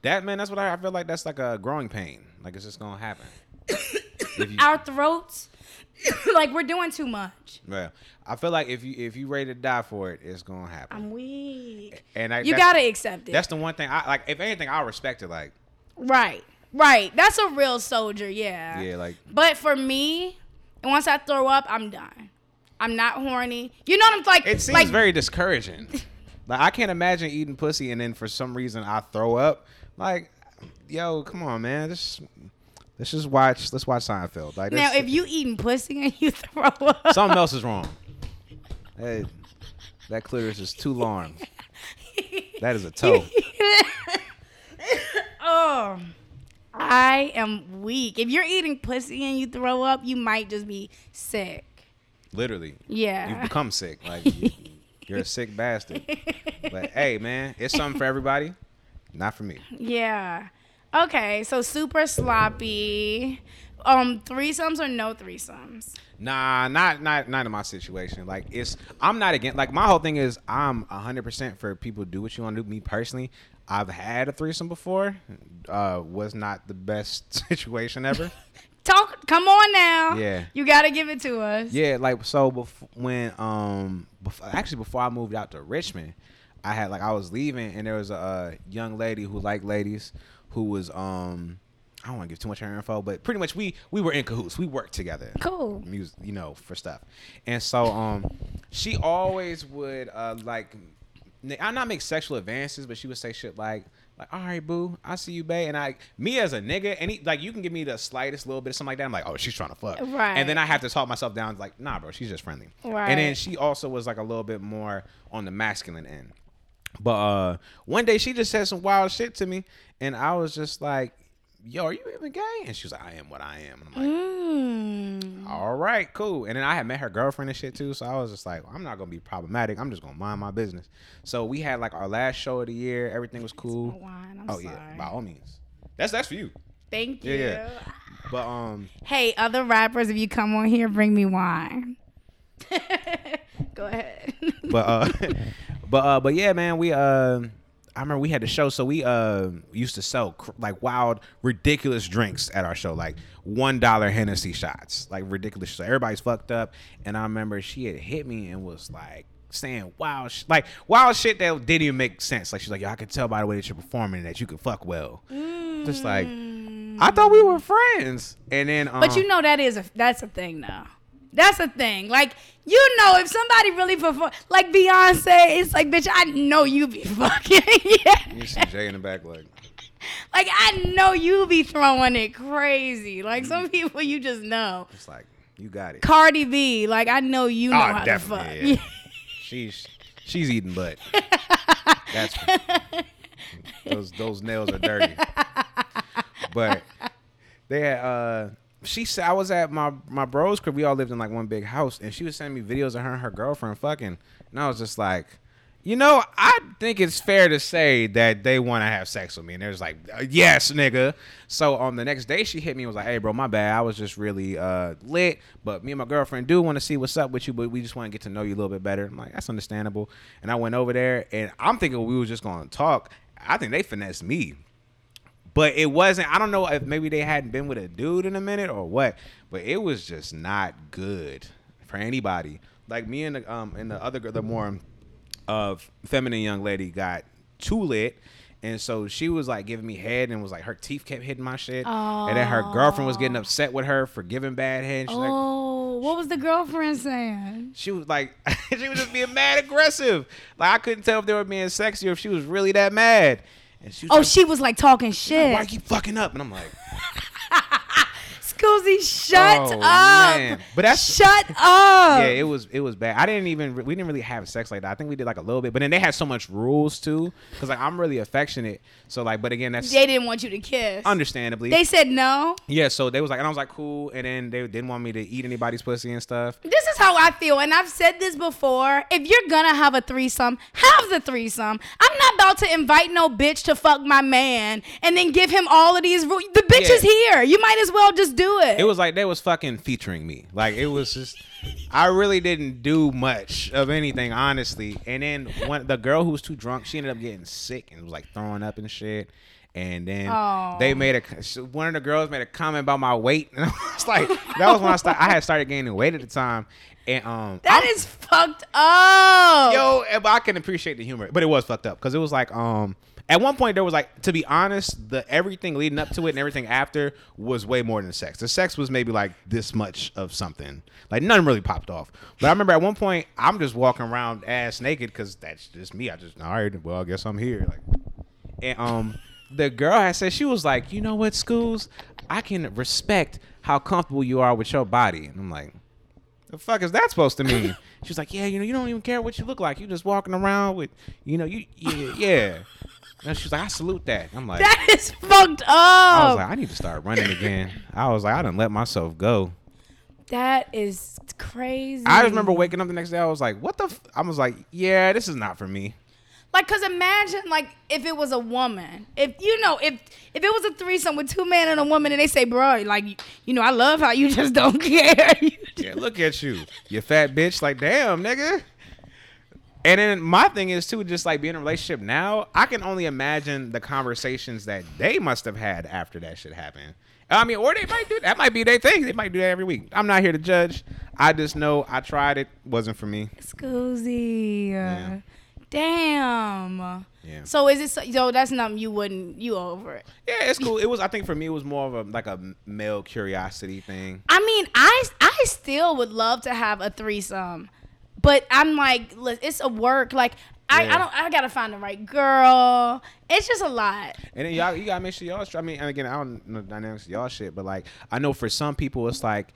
That man, that's what I, I feel like. That's like a growing pain. Like it's just gonna happen. you, Our throats, like we're doing too much. Well, I feel like if you if you ready to die for it, it's gonna happen. I'm weak. and I, You gotta accept it. That's the one thing I like. If anything, I respect it. Like, right, right. That's a real soldier. Yeah. yeah, like But for me, once I throw up, I'm done. I'm not horny. You know what I'm like? it seems like, very discouraging. like I can't imagine eating pussy and then for some reason I throw up. Like, yo, come on, man. Just let's just watch. Let's watch Seinfeld. Like, Now, if you eating pussy and you throw up, something else is wrong. Hey, that clitoris is too long. That is a toe. oh, I am weak. If you're eating pussy and you throw up, you might just be sick. Literally. Yeah. You've become sick. Like you, you're a sick bastard. But hey, man, it's something for everybody. Not for me. Yeah. Okay, so super sloppy. Um, threesomes or no threesomes? Nah, not not not in my situation. Like it's I'm not against like my whole thing is I'm hundred percent for people to do what you want to do. Me personally, I've had a threesome before. Uh was not the best situation ever. Talk. Come on now. Yeah. You gotta give it to us. Yeah, like so bef- when um bef- actually before I moved out to Richmond, I had like I was leaving and there was a, uh young lady who liked ladies who was um I don't want to give too much her info, but pretty much we we were in cahoots. We worked together. Cool. Music, you know, for stuff. And so um she always would uh like I not make sexual advances, but she would say shit like like, all right, boo, I see you, babe. And I, me as a nigga, any like you can give me the slightest little bit of something like that. I'm like, oh, she's trying to fuck. Right. And then I have to talk myself down, like, nah, bro, she's just friendly. Right. And then she also was like a little bit more on the masculine end. But uh one day she just said some wild shit to me, and I was just like, yo, are you even gay? And she was like, I am what I am. And I'm like, Mm. all right, cool. And then I had met her girlfriend and shit too, so I was just like, I'm not gonna be problematic. I'm just gonna mind my business. So we had like our last show of the year. Everything was cool. Oh sorry. yeah, by all means. That's that's for you. Thank you. Yeah, yeah. But um, Hey, other rappers, if you come on here, bring me wine. Go ahead. but uh, but uh, but yeah, man, we uh. I remember we had the show, so we uh used to sell cr- like wild, ridiculous drinks at our show, like one dollar Hennessy shots, like ridiculous. So everybody's fucked up, and I remember she had hit me and was like saying wild, sh- like wild shit that didn't even make sense. Like she's like, "Yo, I can tell by the way that you're performing that you can fuck well." Just like I thought we were friends, and then um, But you know that is a that's a thing now. That's a thing. Like you know, if somebody really perform, like Beyonce, it's like, bitch, I know you be fucking. yeah. you see Jay in the back, like. Like I know you be throwing it crazy. Like some people, you just know. It's like You got it. Cardi B, like I know you know Oh, how to definitely, fuck. yeah. She's she's eating butt. That's those those nails are dirty. But they had uh she said I was at my my bro's crib. We all lived in like one big house, and she was sending me videos of her and her girlfriend fucking, and I was just like. You know, I think it's fair to say that they want to have sex with me, and there's like, uh, yes, nigga. So on the next day, she hit me and was like, "Hey, bro, my bad. I was just really uh, lit, but me and my girlfriend do want to see what's up with you, but we just want to get to know you a little bit better." I'm like, "That's understandable." And I went over there, and I'm thinking we were just gonna talk. I think they finessed me, but it wasn't. I don't know if maybe they hadn't been with a dude in a minute or what, but it was just not good for anybody. Like me and the um and the other girl, the more of feminine young lady got too lit. And so she was like giving me head and was like her teeth kept hitting my shit. Oh. And then her girlfriend was getting upset with her for giving bad head. She's like, Oh, what was the girlfriend saying? she was like, she was just being mad aggressive. Like I couldn't tell if they were being sexy or if she was really that mad. And she was Oh, like, she was like talking why shit. you keep fucking up? And I'm like, Skuzii, shut Oh, up. man. But that's- shut up. yeah, it was it was bad. I didn't even we didn't really have sex like that. I think we did like a little bit, but then they had so much rules too. Cause like I'm really affectionate, so like, but again, that's they didn't want you to kiss. understandably. They said no. yeah, so they was like, and I was like, cool, and then they didn't want me to eat anybody's pussy and stuff. This is how I feel, and I've said this before. If you're gonna have a threesome, have the threesome. I'm not about to invite no bitch to fuck my man and then give him all of these rules. The bitch Yeah. is here. You might as well just do it. It was like they was fucking featuring me. Like it was just, I really didn't do much of anything, honestly. And then one the girl who was too drunk, she ended up getting sick and was like throwing up and shit. And then Oh. they made a one of the girls made a comment about my weight, and I was like, that was when I started. I had started gaining weight at the time, and um, That I'm- is fucked up. yo, but I can appreciate the humor, but it was fucked up because it was like um. At one point, there was like, to be honest, the everything leading up to it and everything after was way more than sex. The sex was maybe like this much of something, like nothing really popped off. But I remember at one point, I'm just walking around ass naked because that's just me. I just all right, well, I guess I'm here. Like, and um, the girl had said she was like, you know what, Skuzii, I can respect how comfortable you are with your body, and I'm like, the fuck is that supposed to mean? She's like, yeah, you know, you don't even care what you look like. You're just walking around with, you know, you, yeah, yeah. And she's like, I salute that. I'm like, That is fucked up. I was like, I need to start running again. I was like, I didn't let myself go. that is crazy. I just remember waking up the next day. I was like, what the? F-? I was like, yeah, this is not for me. Like, cause imagine like if it was a woman, if you know, if if it was a threesome with two men and a woman, and they say, "Bro, like you know, I love how you just don't care." You Yeah, look at you, you fat bitch. Like, damn, nigga. And then my thing is too, just like being in a relationship now, I can only imagine the conversations that they must have had after that shit happened. I mean, or they might do that. Might be their thing. They might do that every week. I'm not here to judge. I just know I tried it, wasn't for me. Skuzii. Yeah. Damn. Yeah. So is it so, so that's nothing you wouldn't you over it? Yeah, it's cool. It was. I think for me, it was more of a like a male curiosity thing. I mean, I I still would love to have a threesome, but I'm like, it's a work. Like I, Yeah. I don't I gotta find the right girl. It's just a lot. And then y'all, you gotta make sure y'all. I mean, and again, I don't know the dynamics of y'all shit, but like, I know for some people, it's like,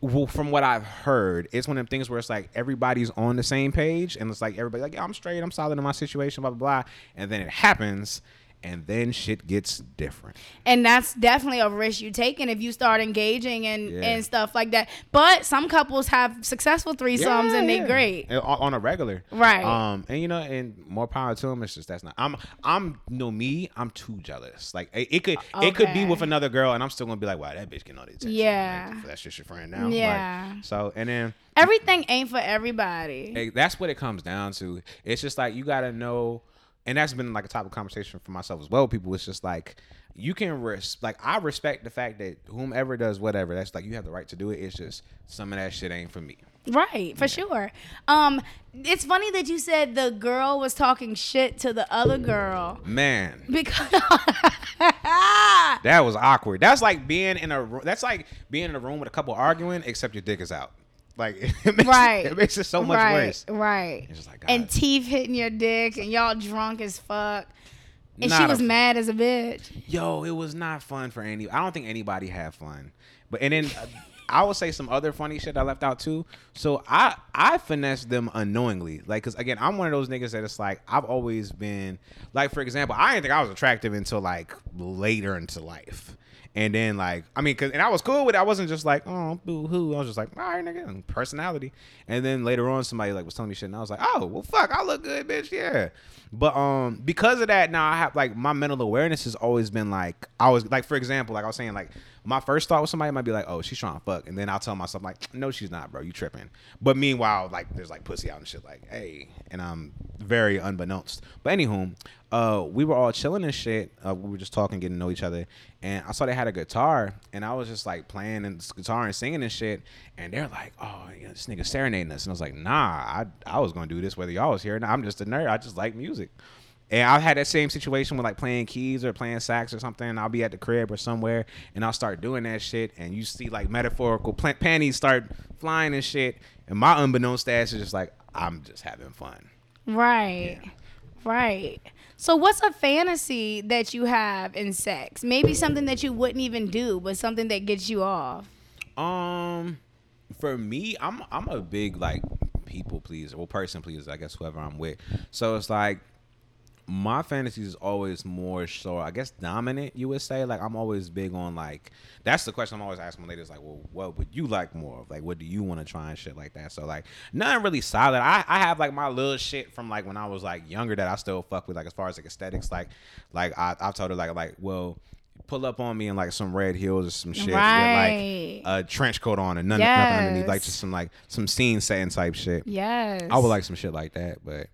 well, from what I've heard, it's one of them things where it's like everybody's on the same page, and it's like everybody like, yeah, I'm straight, I'm solid in my situation, blah blah blah, and then it happens, and then shit gets different. And that's definitely a risk you taking if you start engaging and, Yeah. and stuff like that. But some couples have successful threesomes and they yeah. great. And on, a regular, Right. Um, and you know, and more power to them. It's just that's not. I'm, I'm, you know, me. I'm too jealous. Like it, it could, it could be with another girl, and I'm still gonna be like, wow, that bitch getting all the attention. Yeah. Like, that's just your friend now. Like, Yeah. so and then Everything ain't for everybody. That's what it comes down to. It's just like you gotta know, and that's been like a topic of conversation for myself as well. People, it's just like you can res- like I respect the fact that whomever does whatever, that's like you have the right to do it. It's just some of that shit ain't for me. Right, for sure. Um, it's funny that you said the girl was talking shit to the other girl Man, because that was awkward. That's like being in a. That's like being in a room with a couple arguing, except your dick is out. Like it makes, right, it makes it so much right, worse. Right, It's just like, and teeth hitting your dick, and y'all drunk as fuck, and she Not a was f- mad as a bitch. Yo, it was not fun for any. I don't think anybody had fun. But and then I will say some other funny shit I left out too. So I I finessed them unknowingly, like because again I'm one of those niggas that it's like I've always been like for example I didn't think I was attractive until like later into life. And then like I mean, cause and I was cool with it. I wasn't just like oh boo hoo. I was just like all right, nigga, and personality. And then later on, somebody like was telling me shit, and I was like oh well, fuck, I look good, bitch, yeah. But um, because of that, now I have like my mental awareness has always been like I was like for example, like I was saying, like my first thought with somebody might be like, oh, she's trying to fuck, and then I'll tell myself like, no, she's not, bro, you tripping. But meanwhile, like there's like pussy out and shit, like hey, and I'm very unbeknownst. But anywho, uh, we were all chilling and shit. Uh, we were just talking, getting to know each other, and I saw they had a guitar, and I was just like playing this guitar and singing and shit, and they're like, oh, yeah, this nigga serenading us, and I was like, nah, I I was gonna do this whether y'all was here. Nah, I'm just a nerd. I just like music. And I've had that same situation with like playing keys or playing sax or something. I'll be at the crib or somewhere and I'll start doing that shit. And you see like metaphorical pla- panties start flying and shit. And my unbeknownst stash is just like, I'm just having fun. Right. Right. So what's a fantasy that you have in sex? Maybe something that you wouldn't even do, but something that gets you off. Um, for me, I'm I'm a big like people pleaser, well person pleaser, I guess whoever I'm with. So it's like my fantasies is always more so I guess dominant you would say. Like I'm always big on like that's the question I'm always asking my ladies like well what would you like more of? Like what do you want to try and shit like that? So like nothing really solid. I, I have like my little shit from like when I was like younger that I still fuck with like as far as like aesthetics. Like like I, I've told her like like well pull up on me in like some red heels or some shit Right. with like a trench coat on and nothing, nothing underneath like just some like some scene setting type shit. Yes. I would like some shit like that, but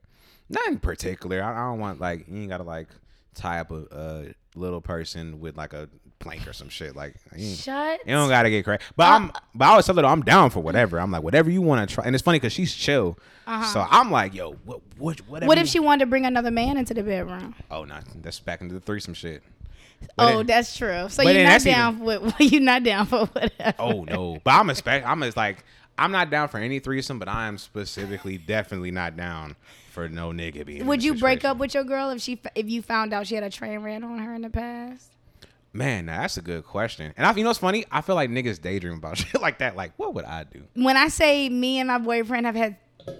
nothing particular. I, I don't want like you ain't gotta like tie up a, a little person with like a plank or some shit. Like you, Shut. you don't gotta get crazy. But I'm but I always tell her I'm down for whatever. I'm like whatever you want to try. And it's funny because she's chill, so I'm like yo what what whatever. Uh-huh. What if she wanted to bring another man into the bedroom? Oh no, that's back into the threesome shit. But oh, then- that's true. So you're not down with you're not down for whatever. Oh no, but I'm expect I'm just like I'm not down for any threesome, but I am specifically definitely not down for no nigga being. Would you break up with your girl if she if you found out she had a train ran on her in the past? Man, now that's a good question. And I, you know what's funny? I feel like niggas daydream about shit like that. Like, what would I do? When I say me and my boyfriend have had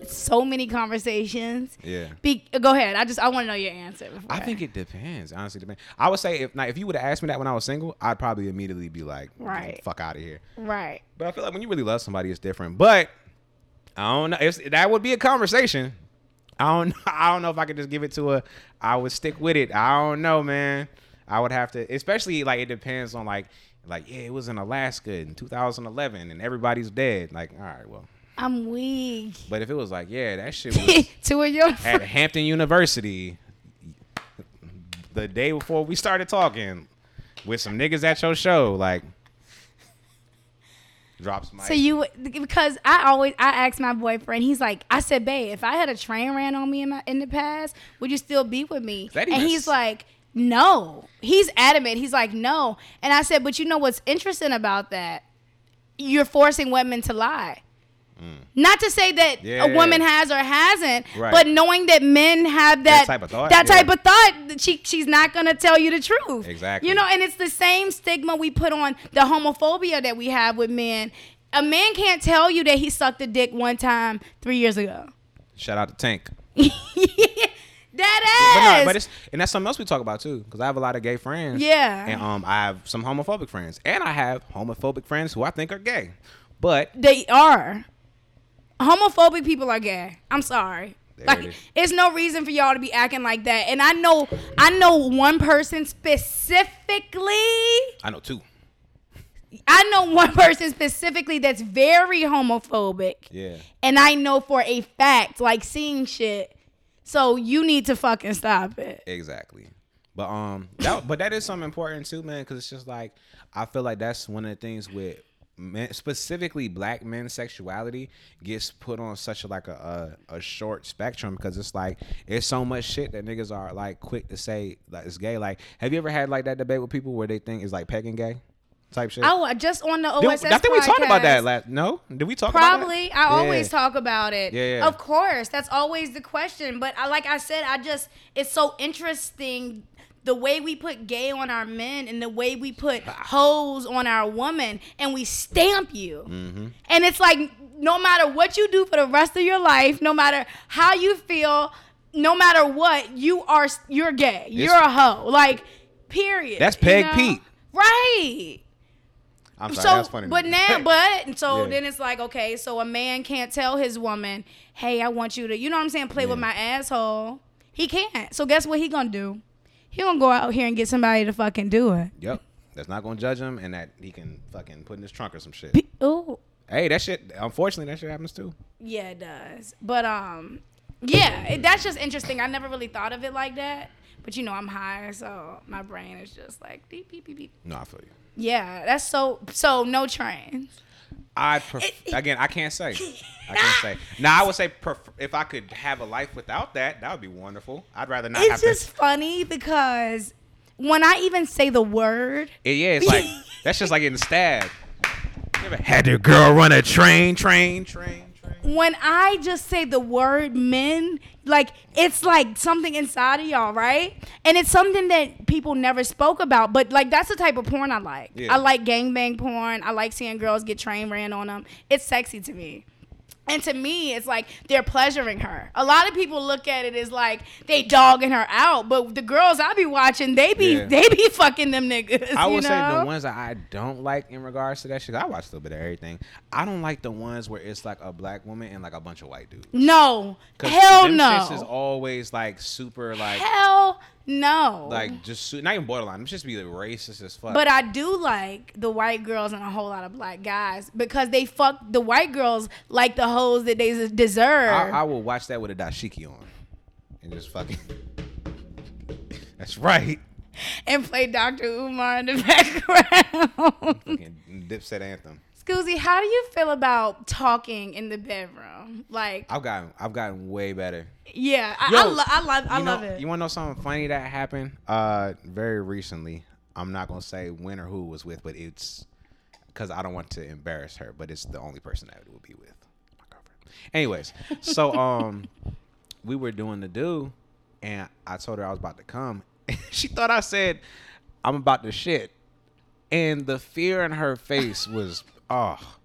so many conversations. Yeah. Be, go ahead. I just I want to know your answer. before I think it depends. Honestly, depends. I would say if now, if you would have asked me that when I was single, I'd probably immediately be like, Right. fuck out of here." right. But I feel like when you really love somebody, it's different. But I don't know. It's, that would be a conversation. I don't. I don't know if I could just give it to her. I would stick with it. I don't know, man. I would have to, especially like it depends on like, like yeah, it was in Alaska in 2011 and everybody's dead. Like, all right, well. I'm weak. But if it was like, yeah, that shit was Two of your at Hampton University the day before we started talking with some niggas at your show, like drops my So you because I always I ask my boyfriend. He's like, I said, babe, if I had a train ran on me in my in the past, would you still be with me? And he's like, no. He's adamant. He's like, no. And I said, but you know what's interesting about that? You're forcing women to lie. Not to say that Mm. Yeah. a woman has or hasn't, Right. but knowing that men have that, type of thought, that yeah. type of thought, she she's not gonna tell you the truth. Exactly. You know, and it's the same stigma we put on the homophobia that we have with men. A man can't tell you that he sucked a dick one time three years ago. shout out to Tank. that But no, but it's and that's something else we talk about too, because I have a lot of gay friends. Yeah. and um, I have some homophobic friends, and I have homophobic friends who I think are gay. But they are. Homophobic people are gay. I'm sorry. There like, it it's no reason for y'all to be acting like that. And I know, I know one person specifically. I know two. I know one person specifically that's very homophobic. Yeah. And I know for a fact, like seeing shit. So you need to fucking stop it. Exactly. But um, that, but that is something important too, man, because it's just like I feel like that's one of the things with men, specifically black men's sexuality gets put on such a like a, a a short spectrum because it's like it's so much shit that niggas are like quick to say like it's gay. Like, have you ever had like that debate with people where they think it's like pegging gay type shit? Oh, I just on the Did- OSS. I think we talked about that last. No, did we talk about that? Probably. I always talk about it. Yeah, yeah. Of course. That's always the question. But I, like I said, I just, it's so interesting the way we put gay on our men and the way we put hoes on our woman and we stamp you. Mm-hmm. And it's like no matter what you do for the rest of your life, no matter how you feel, no matter what, you are you're gay. You're a hoe. Like period. That's you Peg know? Pete. Right. I'm sorry, So, that's funny. but now, but and so Yeah. then it's like, okay, so a man can't tell his woman, "Hey, I want you to," you know what I'm saying, play with my asshole. He can't. So guess what he gonna do? He gonna go out here and get somebody to fucking do it. Yep. That's not gonna judge him, and that he can fucking put in his trunk or some shit. Oh, Hey, that shit. Unfortunately, that shit happens too. yeah, it does. But um, yeah, it, that's just interesting. I never really thought of it like that. But you know, I'm high, so my brain is just like beep beep beep beep. No, I feel you. Yeah, that's so so no trains. I pref- again, I can't say. I can't say. Now, I would say pref- if I could have a life without that, that would be wonderful. I'd rather not have It's just to. funny because when I even say the word, It, yeah, it's like that's just like getting stabbed. You ever had your girl run a train, train, train? When I just say the word men, like it's like something inside of y'all, right? And it's something that people never spoke about. But like that's the type of porn I like. Yeah. I like gangbang porn. I like seeing girls get train ran on them. It's sexy to me. And to me, it's like they're pleasuring her. A lot of people look at it as like they dogging her out, but the girls I be watching, they be Yeah. they be fucking them niggas. I would say the ones that I don't like in regards to that shit. I watch a little bit of everything. I don't like the ones where it's like a black woman and like a bunch of white dudes. No, hell no. This is always like super like hell no. like just not even borderline. It's just be like, racist as fuck. But I do like the white girls and a whole lot of black guys because they fuck the white girls like the hoes that they deserve. I, I will watch that with a dashiki on and just fucking. That's right. and play Dr. Umar in the background. Fucking Dipset anthem. Skuzii, how do you feel about talking in the bedroom? Like, I've gotten I've gotten way better. yeah, I, Yo, I, lo- I love, I you love know, it. You want to know something funny that happened? Uh, very recently. I'm not gonna say when or who it was with, but it's because I don't want to embarrass her. But it's the only person that it would be with my girlfriend. Anyways, so um, we were doing the do, and I told her I was about to come. she thought I said I'm about to shit, and the fear in her face was oh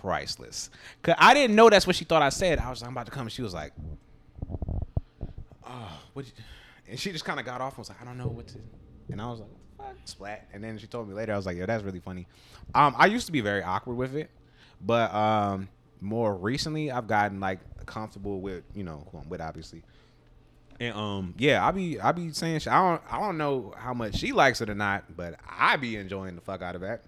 priceless. Cause I didn't know that's what she thought I said. I was like, I'm about to come. And she was like, oh, what? And she just kind of got off and was like, I don't know what to. And I was like, fuck, splat. And then she told me later, I was like, yo, that's really funny. Um, I used to be very awkward with it, but um, more recently, I've gotten like comfortable with, you know, who I'm with, obviously. And um, yeah, I be I be saying shit. I don't I don't know how much she likes it or not, but I be enjoying the fuck out of that.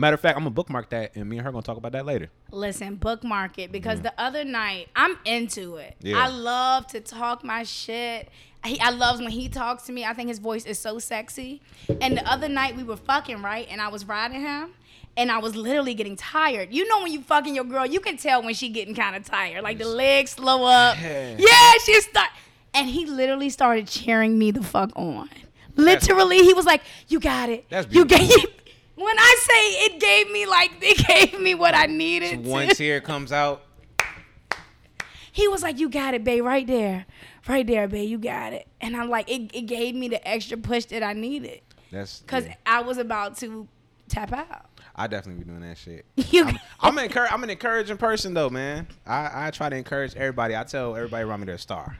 Matter of fact, I'm gonna bookmark that, and me and her gonna talk about that later. Listen, bookmark it because mm-hmm. the other night I'm into it. Yeah. I love to talk my shit. He, I love when he talks to me. I think his voice is so sexy. And the other night we were fucking right, and I was riding him, and I was literally getting tired. You know when you fucking your girl, you can tell when she getting kind of tired. Like the legs slow up. Yeah. Yeah, she start. And he literally started cheering me the fuck on. Literally, he was like, "You got it. That's you beautiful. gave." When I say it gave me like it gave me what I needed. One to- tear comes out. he was like, "You got it, babe, right there, right there, babe, you got it." And I'm like, it, it gave me the extra push that I needed That's because yeah. I was about to tap out. I definitely be doing that shit. You, I'm, I'm an encour- I'm an encouraging person though, man. I, I try to encourage everybody. I tell everybody around me they're a star.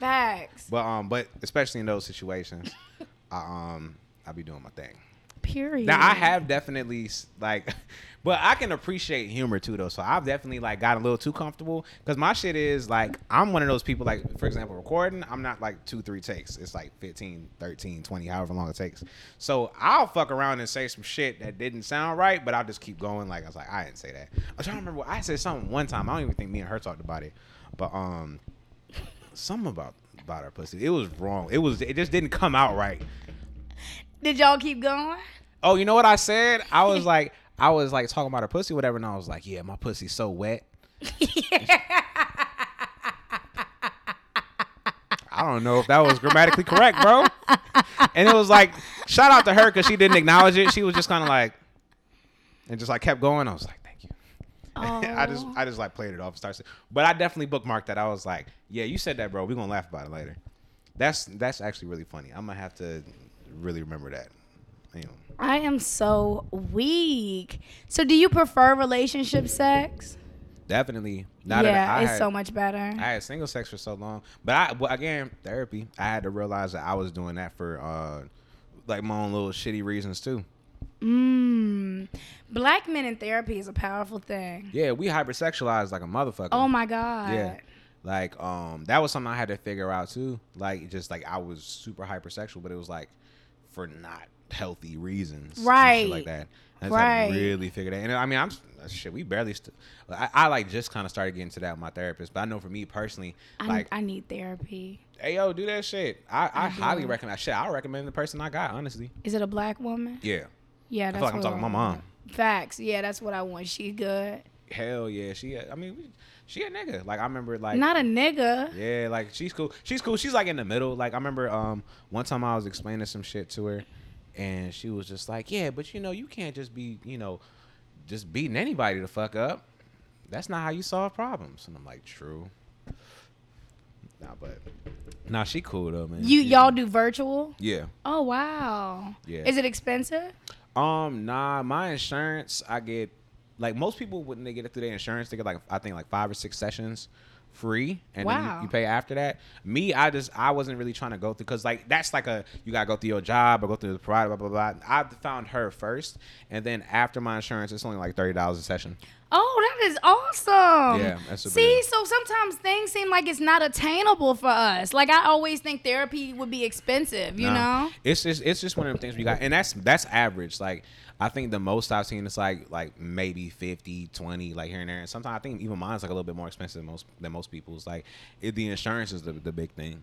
facts. But um, but especially in those situations, I um I be doing my thing. Period. Now I have definitely like, but I can appreciate humor too though. So I've definitely like got a little too comfortable because my shit is like I'm one of those people like for example recording I'm not like two three takes. It's like 15, 13, 20, however long it takes. So I'll fuck around and say some shit that didn't sound right, but I'll just keep going. Like I was like I didn't say that. I'm trying to remember. What, I said something one time. I don't even think me and her talked about it, but um, something about about our pussy. It was wrong. It was. It just didn't come out right. Did y'all keep going? Oh, you know what I said? I was like, I was like talking about her pussy, whatever, and I was like, yeah, my pussy's so wet. I don't know if that was grammatically correct, bro. And it was like, shout out to her because she didn't acknowledge it. She was just kind of like, and just like kept going. I was like, thank you. I just, I just like played it off and started. But I definitely bookmarked that. I was like, yeah, you said that, bro. We're gonna laugh about it later. that's that's actually really funny. I'm gonna have to really remember that. You know, I am so weak. So, do you prefer relationship sex? definitely. Not yeah, it's had, so much better. I had single sex for so long, but I but again therapy. I had to realize that I was doing that for uh like my own little shitty reasons too. Mmm. Black men in therapy is a powerful thing. Yeah, we hypersexualized like a motherfucker. Oh my god. Yeah. Like um that was something I had to figure out too. Like just like I was super hypersexual, but it was like for not healthy reasons. Right. like that. I had Right. to really figure that. And I mean, I'm shit. We barely. St- I, I like just kind of started getting to that with my therapist, but I know for me personally, I, like, I need therapy. hey yo, do that shit. I, I, I highly recommend. Shit, I recommend the person I got. Honestly, Is it a black woman? yeah. Yeah, I that's feel like I'm talking to my mom. Facts. Yeah, that's what I want. She good. Hell yeah, she. I mean, we- she a nigga. Like I remember, like Not a nigga. Yeah, like she's cool. She's cool. She's like in the middle. Like I remember um one time I was explaining some shit to her and she was just like, "Yeah, but you know, you can't just be, you know, just beating anybody to fuck up. That's not how you solve problems." And I'm like, "True." Nah, but nah, she cool though, man. You She- y'all do virtual? Yeah. Oh wow. Yeah. Is it expensive? Um, nah, my insurance, I get like most people when they get it through their insurance, they get like I think like five or six sessions free, and Wow. you, you pay after that. Me, I just I wasn't really trying to go through because like that's like a you gotta go through your job or go through the provider, blah blah blah. I found her first, and then after my insurance, it's only like thirty dollars a session. Oh, that is awesome. Yeah, that's See, so sometimes things seem like it's not attainable for us. Like I always think therapy would be expensive, you Nah. know? it's just it's just one of the things we got, and that's that's average. Like I think the most I've seen is like like maybe 50, 20, like here and there. And sometimes I think even mine's like a little bit more expensive than most than most people's. Like it, the insurance is the the big thing.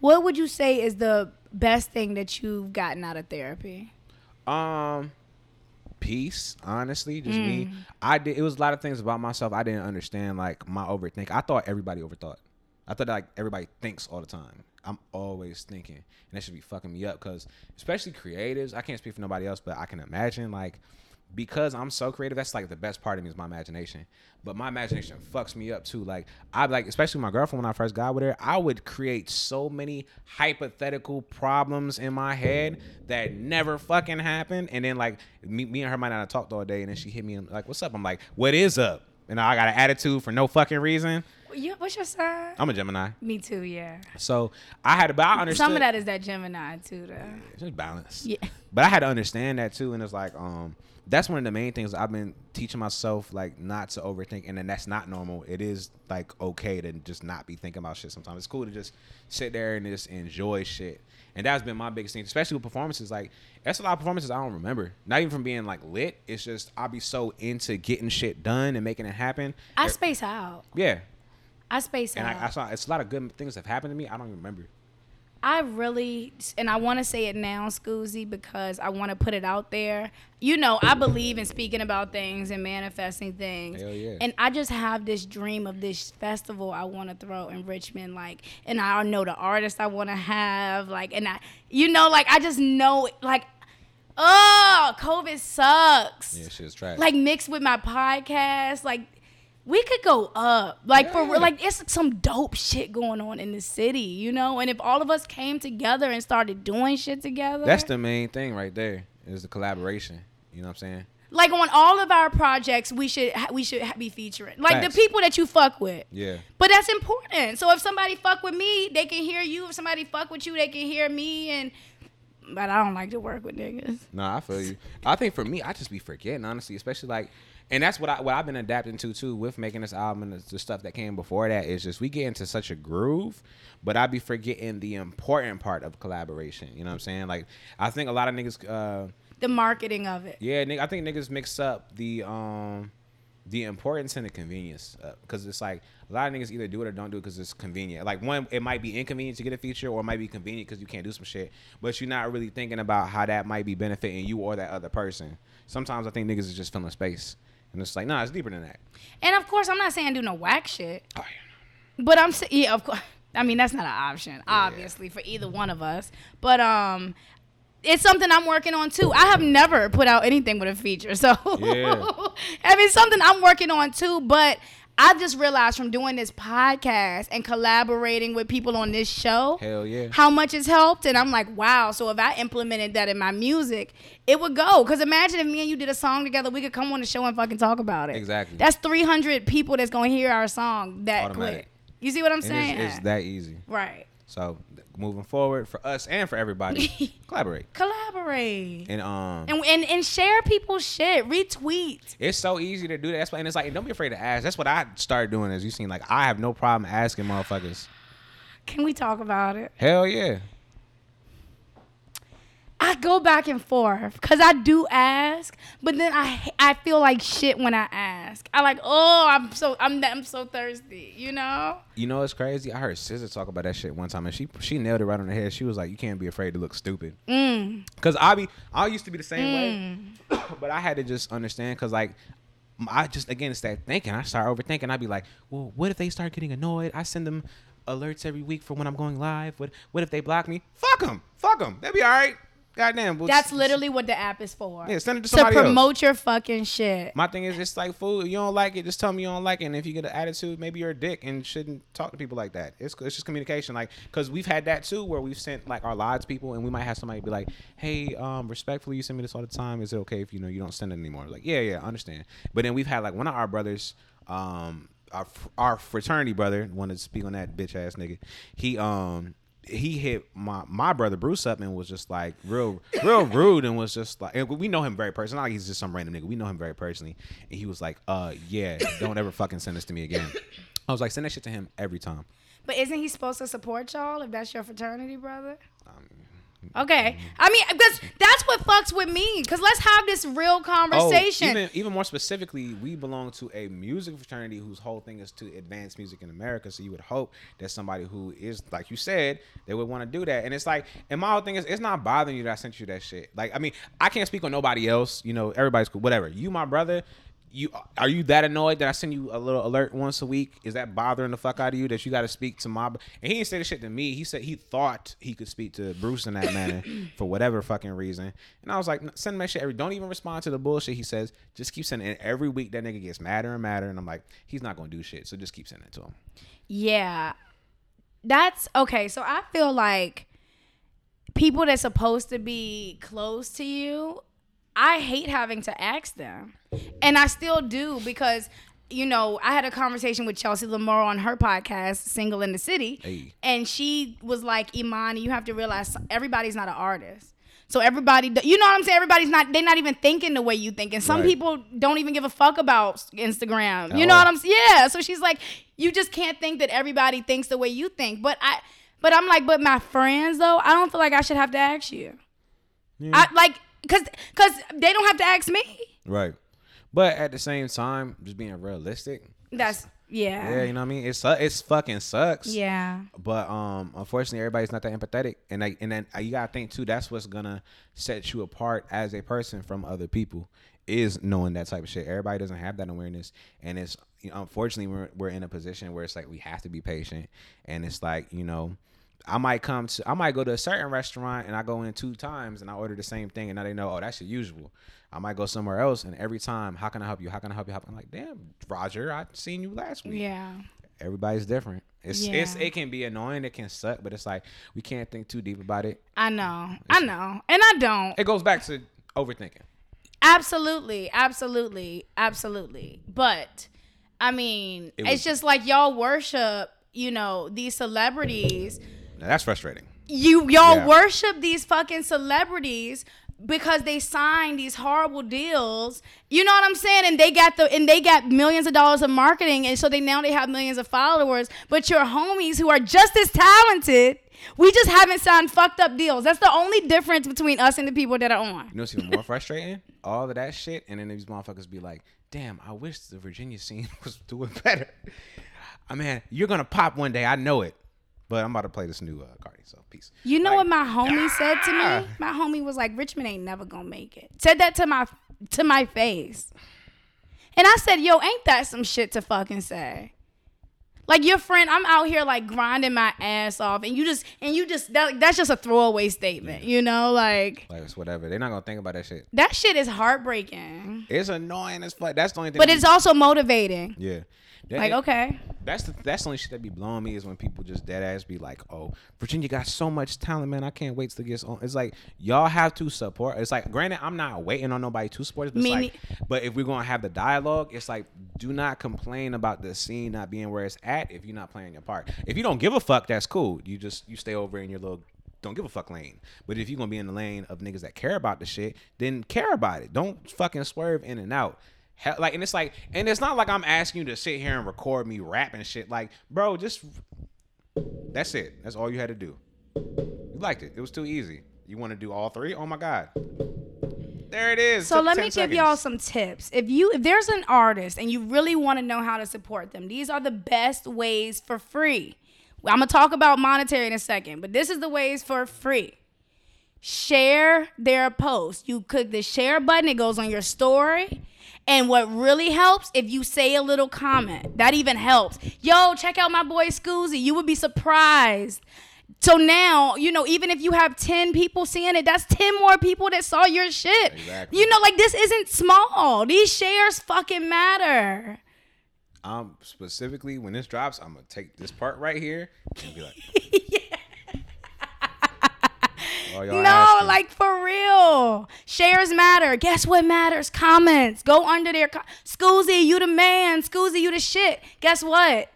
What would you say is the best thing that you've gotten out of therapy? Um, peace. Honestly, just me. Mm. I did. It was a lot of things about myself I didn't understand. Like my overthink. I thought everybody overthought. I thought like everybody thinks all the time. I'm always thinking, and that should be fucking me up. Cause especially creatives, I can't speak for nobody else, but I can imagine like because I'm so creative. That's like the best part of me is my imagination. But my imagination fucks me up too. Like I like, especially my girlfriend when I first got with her, I would create so many hypothetical problems in my head that never fucking happened. And then like me, me and her might not have talked all day, and then she hit me and like, "What's up?" I'm like, "What is up?" And I got an attitude for no fucking reason. You, what's your sign? I'm a Gemini, Me too, yeah. so I had to. But I understood. Some of that is that Gemini too, though. It's just balance. Yeah. But I had to understand that too, and it's like, um, that's one of the main things I've been teaching myself, like not to overthink, and then that's not normal. It is like okay to just not be thinking about shit. Sometimes it's cool to just sit there and just enjoy shit, and that's been my biggest thing, especially with performances. Like that's a lot of performances I don't remember, not even from being like lit. It's just I'll be so into getting shit done and making it happen. I space out. yeah, I space and out. I, I saw it's a lot of good things have happened to me. I don't even remember. I really, and I want to say it now, Skuzii, because I want to put it out there. You know, I believe in speaking about things and manifesting things. Hell yeah. And I just have this dream of this festival I want to throw in Richmond, like, and I know the artist I want to have, like, and I, you know, like, I just know, like, oh, COVID sucks. Yeah, shit's trash. Like mixed with my podcast, like we could go up. Like for Yeah. real, like it's some dope shit going on in the city, you know. And if all of us came together and started doing shit together, that's the main thing right there is the collaboration. You know what I'm saying? like on all of our projects, we should we should be featuring like the people that you fuck with. Yeah. But that's important. So if somebody fuck with me, they can hear you. If somebody fuck with you, they can hear me. And but I don't like to work with niggas. No, I feel you. I think for me, I just be forgetting honestly, especially like, and that's what I what I've been adapting to too with making this album and the, the stuff that came before that is just we get into such a groove, but I'd be forgetting the important part of collaboration. You know what I'm saying? Like I think a lot of niggas, uh, The marketing of it. yeah, I think niggas mix up the um the importance and the convenience because it's like a lot of niggas either do it or don't do it because it's convenient. Like one, it might be inconvenient to get a feature, or it might be convenient because you can't do some shit. But you're not really thinking about how that might be benefiting you or that other person. Sometimes I think niggas is just filling space, and it's like, nah, it's deeper than that. And of course, I'm not saying do no whack shit. Oh yeah. But I'm saying, yeah, of course. I mean, that's not an option, obviously, for either one of us. But um, it's something I'm working on too. I have never put out anything with a feature, so Yeah. I mean, something I'm working on too. But I just realized from doing this podcast and collaborating with people on this show, Hell yeah. how much it's helped. And I'm like, wow. So if I implemented that in my music, it would go. Because imagine if me and you did a song together, we could come on the show and fucking talk about it. Exactly. That's 300 people that's gonna hear our song that Automatic. quick. You see what I'm And saying? it's, it's that easy. right. So moving forward for us and for everybody, collaborate. Collaborate. And um, And, and and share people's shit. Retweet. it's so easy to do that. That's why, and it's like don't be afraid to ask. That's what I started doing. As you seen, like I have no problem asking motherfuckers. Can we talk about it? Hell yeah. I go back and forth because I do ask, but then I I feel like shit when I ask. I like oh I'm so I'm I'm so thirsty, you know. You know what's crazy? I heard SZA talk about that shit one time, and she she nailed it right on the head. She was like, "You can't be afraid to look stupid." Mm. Cause I be I used to be the same way, but I had to just understand. Cause like I just again it's that thinking. I start overthinking. I'd be like, "Well, what if they start getting annoyed? I send them alerts every week for when I'm going live. What what if they block me? Fuck them, fuck them. They'll be all right. Goddamn. well, That's literally what the app is for. Yeah, send it to to somebody else. promote your fucking shit. My thing is, it's like food. You don't like it, just tell me you don't like it. And if you get an attitude, maybe you're a dick and shouldn't talk to people like that. It's it's just communication. Like, cause we've had that too, where we've sent like our lives people, and we might have somebody be like, "Hey, um, respectfully, you send me this all the time. Is it okay if you know you don't send it anymore?" Like, yeah, yeah, I understand. But then we've had like one of our brothers, um, our our fraternity brother, wanted to speak on that bitch ass nigga. He um he hit my my brother Bruce up and was just like real real rude and was just like and we know him very personally. Not like he's just some random nigga. We know him very personally. And he was like, uh yeah, don't ever fucking send this to me again. I was like, send that shit to him every time. But isn't he supposed to support y'all if that's your fraternity brother? Um, Okay, I mean, because that's what fucks with me. Cause let's have this real conversation. Oh, even even more specifically, we belong to a music fraternity whose whole thing is to advance music in America. So you would hope that somebody who is like you said, they would want to do that. And it's like, and my whole thing is, it's not bothering you that I sent you that shit. Like, I mean, I can't speak on nobody else. You know, everybody's cool. Whatever. You, my brother. You are you that annoyed that I send you a little alert once a week? Is that bothering the fuck out of you that you got to speak to my? And he didn't say the shit to me. He said he thought he could speak to Bruce in that manner for whatever fucking reason. And I was like, send that shit every. Don't even respond to the bullshit he says. Just keep sending it. Every week that nigga gets madder and madder, and I'm like, he's not gonna do shit. So just keep sending it to him. Yeah. That's okay. So I feel like people that's supposed to be close to you, I hate having to ask them. And I still do because you know, I had a conversation with Chelsea Lamar on her podcast, Single in the City. Hey. And she was like, Imani, you have to realize everybody's not an artist. So everybody, you know what I'm saying? Everybody's not, they're not even thinking the way you think. And some Right. people don't even give a fuck about Instagram. At You know all. what I'm saying? Yeah. So she's like, you just can't think that everybody thinks the way you think. But I, but I'm like, but my friends though, I don't feel like I should have to ask you. I like, cause, cause they don't have to ask me. Right. But at the same time, just being realistic. That's Yeah, yeah. you know what I mean. It's it's fucking sucks. Yeah. But um, unfortunately, everybody's not that empathetic, and like, and then uh, you gotta think too. That's what's gonna set you apart as a person from other people is knowing that type of shit. Everybody doesn't have that awareness, and it's you know, unfortunately we're we're in a position where it's like we have to be patient, and it's like you know. I might come to, I might go to a certain restaurant and I go in two times and I order the same thing and now they know, oh, that's your usual. I might go somewhere else and every time, how can I help you? How can I help you? I'm like, damn, Roger, I seen you last week Yeah. everybody's different. It's it's it can be annoying, it can suck, but it's like we can't think too deep about it. I know. I know. And I don't. It goes back to overthinking. Absolutely, absolutely, absolutely. But I mean, It it's just like y'all worship, you know, these celebrities. Now, that's frustrating. You y'all Yeah. worship these fucking celebrities because they signed these horrible deals. You know what I'm saying? And they got the and they got millions of dollars of marketing, and so they now they have millions of followers. But your homies who are just as talented, we just haven't signed fucked up deals. That's the only difference between us and the people that are on. You know what's even more frustrating? All of that shit, and then these motherfuckers be like, "Damn, I wish the Virginia scene was doing better." I mean, you're gonna pop one day, I know it. But I'm about to play this new uh, Cardi, so peace. You know what my homie said to ah. me? My homie was like, "Richmond ain't never gonna make it." Said that to my to my face, and I said, "Yo, ain't that some shit to fucking say?" Like your friend, I'm out here like grinding my ass off, and you just and you just that, that's just a throwaway statement, you know? Like Like it's whatever. They're not gonna think about that shit. that shit is heartbreaking, It's annoying as fuck. That's the only thing. but it's also motivating. yeah. That- Like okay, That's the that's the only shit that be blowing me is when people just dead ass be like, "Oh, Virginia got so much talent, man. I can't wait to get on." It's like y'all have to support. It's like, granted, I'm not waiting on nobody to support us, but, like, but if we're gonna have the dialogue, it's like, do not complain about the scene not being where it's at if you're not playing your part. If you don't give a fuck, that's cool. You just you stay over in your little don't give a fuck lane. But if you're gonna be in the lane of niggas that care about the shit, then care about it. Don't fucking swerve in and out. Hell, like, and it's like, and it's not like I'm asking you to sit here and record me rapping shit. Like, bro, just that's it. That's all you had to do. You liked it. It was too easy. You want to do all three? Oh my god. There it is. So Took let 10 me give y'all some tips. If you if there's an artist and you really want to know how to support them, these are the best ways for free. I'm gonna talk about monetary in a second, but this is the ways for free. Share their post. You click the share button, it goes on your story. And what really helps if you say a little comment. That even helps. Yo, check out my boy Skuzii. You would be surprised. So now, you know, even if you have 10 people seeing it, that's 10 more people that saw your shit. Exactly. You know, like this isn't small. These shares fucking matter. Um, specifically when this drops, I'm gonna take this part right here and be like, Oh, No, asking. like for real. Shares matter. Guess what matters? Comments. Go under there. Co- Skuzii, you the man. Skuzii, you the shit. Guess what?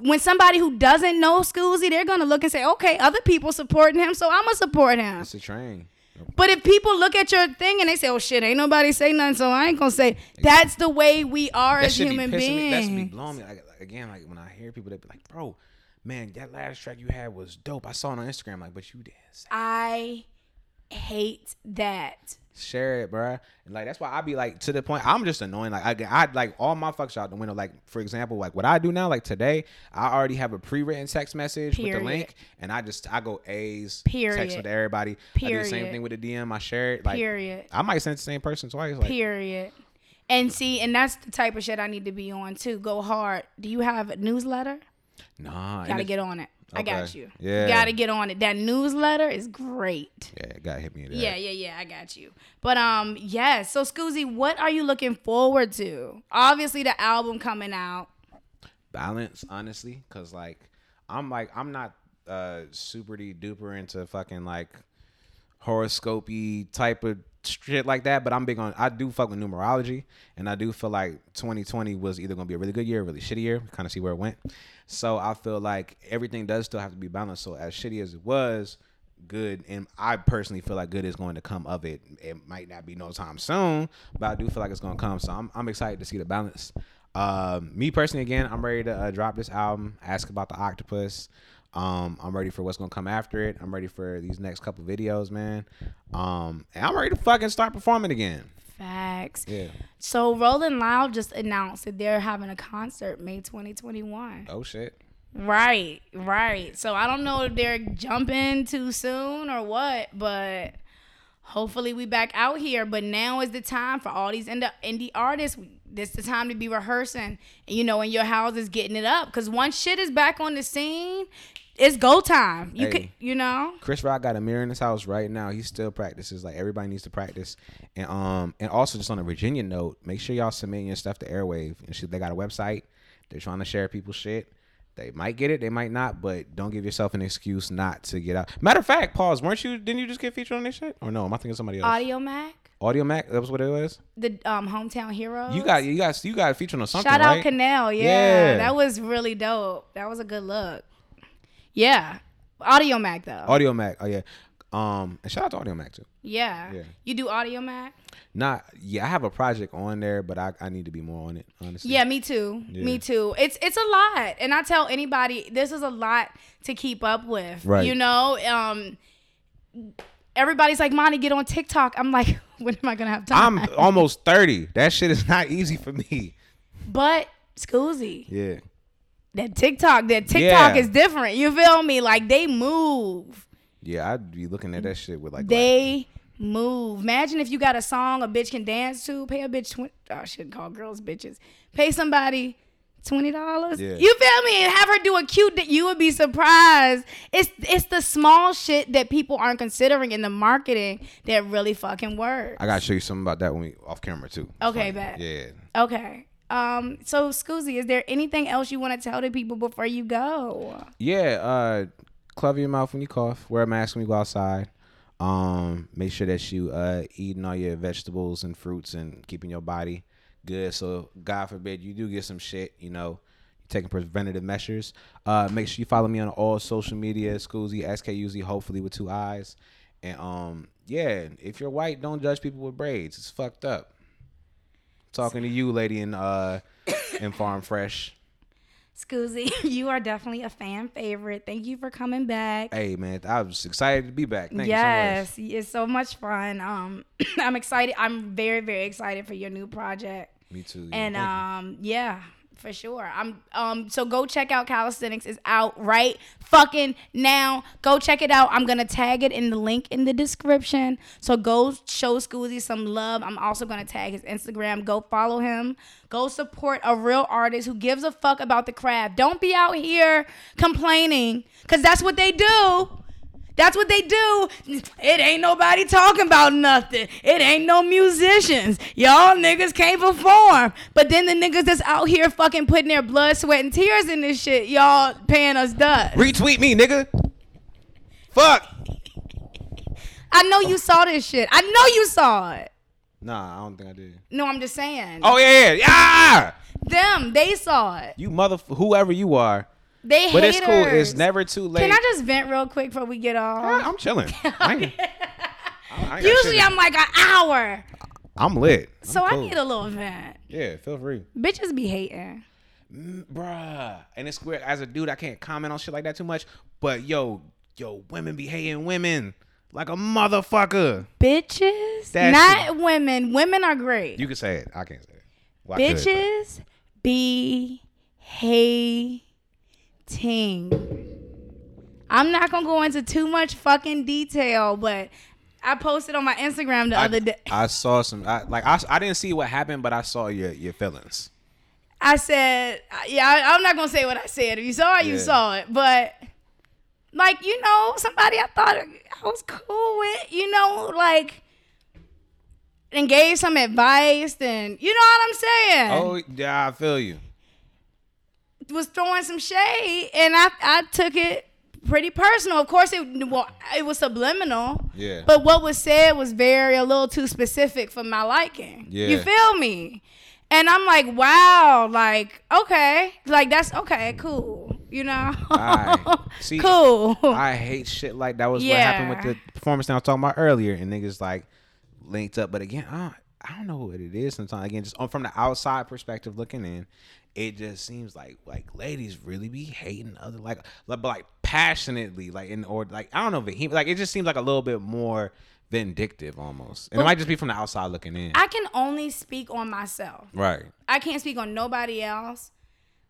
When somebody who doesn't know Skuzii, they're gonna look and say, okay, other people supporting him, so I'ma support him. it's a train. But if people look at your thing and they say, "Oh shit, ain't nobody say nothing," so I ain't gonna say. That's the way we are That as human be pissing me. That's be beings. blowing me. Like, again, like when I hear people, they be like, "Bro, man, that last track you had was dope. I saw it on Instagram. Like, but you didn't I hate that. share it, bruh. And like that's why I be like to the point. I'm just annoying. Like I, I like all my fucks out the window. Like for example, like what I do now. Like today, I already have a pre-written text message with the link, and I just I go A's Period. text with everybody. I do the same thing with the DM. I share it. Like Period. I might send the same person twice. Like Period. And see, and that's the type of shit I need to be on too. Go hard. Do you have a newsletter? Nah, Gotta get on it. I got you. Yeah. Gotta get on it. That newsletter is great. Yeah, gotta hit me. Yeah, yeah, yeah. I got you. But um, yes. So Skuzii, what are you looking forward to? Obviously, the album coming out. balance honestly because like i'm like i'm not uh super duper into fucking like horoscopy type of shit like that but i'm big on i do fuck with numerology and i do feel like 2020 was either gonna be a really good year or really shitty year kind of see where it went so i feel like everything does still have to be balanced so as shitty as it was good and i personally feel like good is going to come of it it might not be no time soon but i do feel like it's to come so i'm, I'm excited to see the balance um, me personally, again, I'm ready to uh, drop this album. Ask about the octopus. Um, I'm ready for what's gonna come after it. I'm ready for these next couple videos, man. Um, and I'm ready to fucking start performing again. Facts. Yeah. So Rolling Loud just announced that they're having a concert May 2021. Oh shit. Right, right. So I don't know if they're jumping too soon or what, but hopefully we back out here. But now is the time for all these indie, indie artists. This the time to be rehearsing, you know, in your houses, getting it up. Cause once shit is back on the scene, it's go time. You Hey. can, you know. Chris Rock got a mirror in his house right now. He still practices. Like everybody needs to practice. And um and also just on a Virginia note, make sure y'all submit your stuff to Airwave. And shit, they got a website. They're trying to share people's shit. They might get it, they might not, but don't give yourself an excuse not to get out. Matter of fact, pause. Weren't you? Didn't you just get featured on this shit? Or no? Am I thinking somebody else? Audiomack, Audio Mac. That was what it was. the um hometown hero. You got you got you got featured feature on something, Shout out right? Canal, yeah, Yeah. that was really dope. That was a good look. Yeah, Audiomack though. Audiomack. Oh yeah. Um, and shout out to Audiomack too. yeah. Yeah. you do Audiomack. Not yeah, I have a project on there, but I, I need to be more on it, honestly. Yeah, me too. Me too. It's it's a lot, and I tell anybody this is a lot to keep up with. Right. You know, um, everybody's like, "Monty, get on TikTok." I'm like, when am I gonna have time? I'm almost 30. That shit is not easy for me. but Skuzii, Yeah. That TikTok, that TikTok Yeah. is different. You feel me? Like they move. Yeah, I'd be looking at that shit with like They move. Imagine if you got a song a bitch can dance to. Pay a bitch. Oh, I shouldn't call girls bitches. Pay somebody Twenty dollars. Yeah. You feel me? And have her do a cute that you would be surprised. It's it's the small shit that people aren't considering in the marketing that really fucking works. I gotta show you something about that when we off camera too. It's Okay, funny. bet. Yeah. Okay. Um. So, Skuzii, is there anything else you want to tell the people before you go? Yeah, uh cover your mouth when you cough, wear a mask when you go outside. Um, make sure that you uh eating all your vegetables and fruits and keeping your body good. So God forbid you do get some shit, you know, taking preventative measures. Uh make sure you follow me on all social media, Skuzii, SKUZ, hopefully with two eyes. And um, yeah, if you're white, don't judge people with braids. It's fucked up. Talking to you, lady in uh in Farm Fresh. Skuzii, you are definitely a fan favorite. Thank you for coming back. Hey man, I was excited to be back. Thank yes, you it's so much fun. Um, I'm excited. I'm very, very excited for your new project. Me too. And Thank you. um, yeah, for sure. I'm um, so go check out Calisthenics is out right fucking now. Go check it out. I'm gonna tag it in the link in the description. So go show Skuzii some love. I'm also gonna tag his Instagram. Go follow him. Go support a real artist who gives a fuck about the craft. Don't be out here complaining, cause that's what they do. That's what they do. It ain't nobody talking about nothing. It ain't no musicians. Y'all niggas can't perform. But then the niggas that's out here fucking putting their blood, sweat, and tears in this shit, y'all paying us dust. Retweet me, nigga. Fuck. I know you saw this shit. I know you saw it. Nah, I don't think I did. No, I'm just saying. Oh yeah, yeah. yeah! Ah! Them, they saw it. You mother, whoever you are. They hate it. But haters. it's cool. It's never too late. Can I just vent real quick before we get off? I- I'm chilling. I I- Usually. I'm like an hour. I'm lit. I'm So I need a little vent. Yeah, feel free, Bitches be hating. Mm, bruh. And it's weird. As a dude, I can't comment on shit like that too much. But yo, yo, women be hating women like a motherfucker. Bitches, That not women. Women are great. You can say it. I can't say it. Well, I could, Bitches be hating. I'm not gonna go into too much fucking detail, but I posted on my Instagram the I, other day. I saw some. I, like I, I didn't see what happened, but I saw your your feelings. I said, yeah, I, I'm not gonna say what I said. If you saw it, you saw it. But like, you know, somebody I thought I was cool with, you know, like, and gave some advice, and you know what I'm saying. Oh yeah, I feel you. Was throwing some shade, and I I took it pretty personal. Of course, it well, it was subliminal. Yeah. But what was said was very a little too specific for my liking. Yeah. You feel me? And I'm like, wow, like okay, like that's okay, cool. You know, Alright. See, cool. I hate shit like that. Was what happened with the performance that I was talking about earlier, and niggas like linked up. But again, I don't, I don't know what it is. Sometimes again, just from the outside perspective looking in, it just seems like like ladies really be hating other like like but like passionately like in or like I don't know if he- like it just seems like a little bit more vindictive almost, and it might just be from the outside looking in. I can only speak on myself. right. I can't speak on nobody else.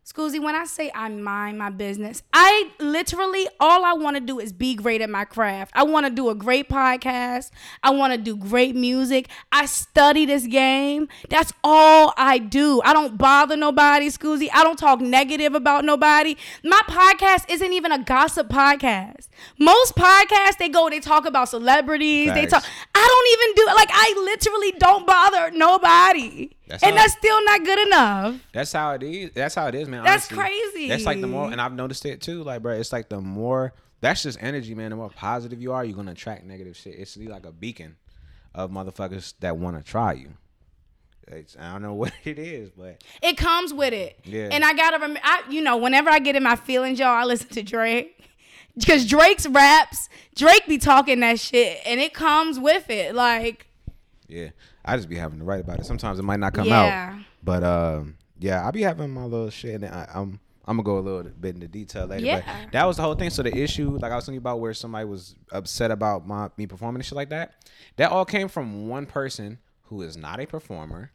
Skuzii, when I say I mind my business, I literally all I want to do is be great at my craft. I want to do a great podcast. I want to do great music. I study this game. That's all I do. I don't bother nobody, Skuzii. I don't talk negative about nobody. My podcast isn't even a gossip podcast. Most podcasts they go they talk about celebrities. They talk. I don't even do like I literally don't bother nobody. That's and that's still not good enough. That's how it is. That's how it is, man. That's honestly. crazy. That's like the more, and I've noticed it too. Like, bro, it's like the more. That's just energy, man. The more positive you are, you're gonna attract negative shit. It's like a beacon of motherfuckers that want to try you. It's, I don't know what it is, but It comes with it. Yeah. And I gotta remember, I, you know, whenever I get in my feelings, y'all, I listen to Drake. Because Drake's raps, Drake be talking that shit, and it comes with it. Like, yeah, I just be having to write about it. Sometimes it might not come Yeah. out, but um, yeah, I be having my little shit, and I, I'm I'm gonna go a little bit into detail later. Yeah. But that was the whole thing. So the issue, like I was telling you about, where somebody was upset about my me performing and shit like that, that all came from one person who is not a performer,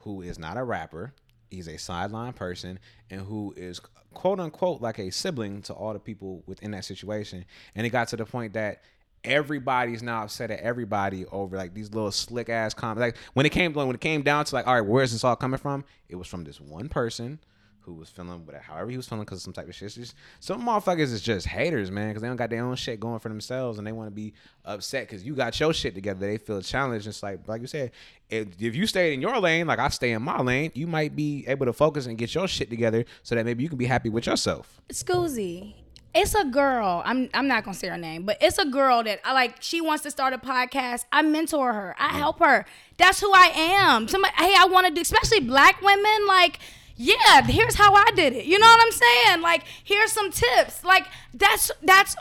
who is not a rapper. He's a sideline person, and who is quote unquote like a sibling to all the people within that situation. And it got to the point that everybody's now upset at everybody over like these little slick ass comments. Like when it came when it came down to like, all right, where is this all coming from? It was from this one person who was feeling whatever, however he was feeling because of some type of shit. Just some motherfuckers is just haters, man, because they don't got their own shit going for themselves and they want to be upset because you got your shit together. They feel challenged. It's like, like you said, if, if you stayed in your lane, like I stay in my lane, you might be able to focus and get your shit together so that maybe you can be happy with yourself. Skuzii. It's a girl. I'm I'm not gonna say her name, but it's a girl that I like. She wants to start a podcast. I mentor her. I mm. help her. That's who I am. Somebody, hey, I want to do, especially black women. Like, yeah, here's how I did it. You know what I'm saying? Like, here's some tips. Like, that's that's.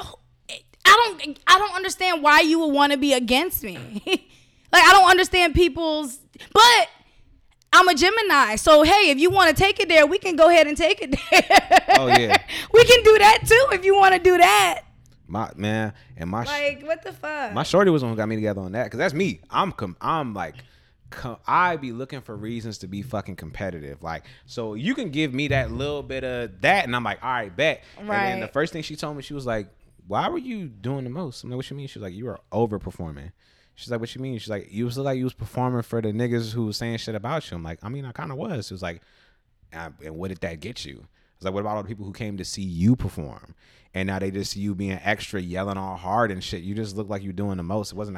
I don't I don't understand why you would want to be against me. like, I don't understand people's. But I'm a Gemini, so hey, if you want to take it there, we can go ahead and take it there. Oh, yeah. we can do that too if you want to do that. My man and my Like, what the fuck? My shorty was the one who got me together on that because that's me. I'm com- I'm like, com- I be looking for reasons to be fucking competitive. Like, so you can give me that little bit of that, and I'm like, all right, bet. Right. And then the first thing she told me, she was like, "Why were you doing the most?" I'm like, "What you mean?" She was like, "You were overperforming." She's like, "What you mean?" She's like, "You was like you was performing for the niggas who was saying shit about you." I'm like, "I mean, I kind of was." She was like, and and what did that get you? It's like, what about all the people who came to see you perform? And now they just see you being extra, yelling all hard and shit. You just look like you doing the most. It wasn't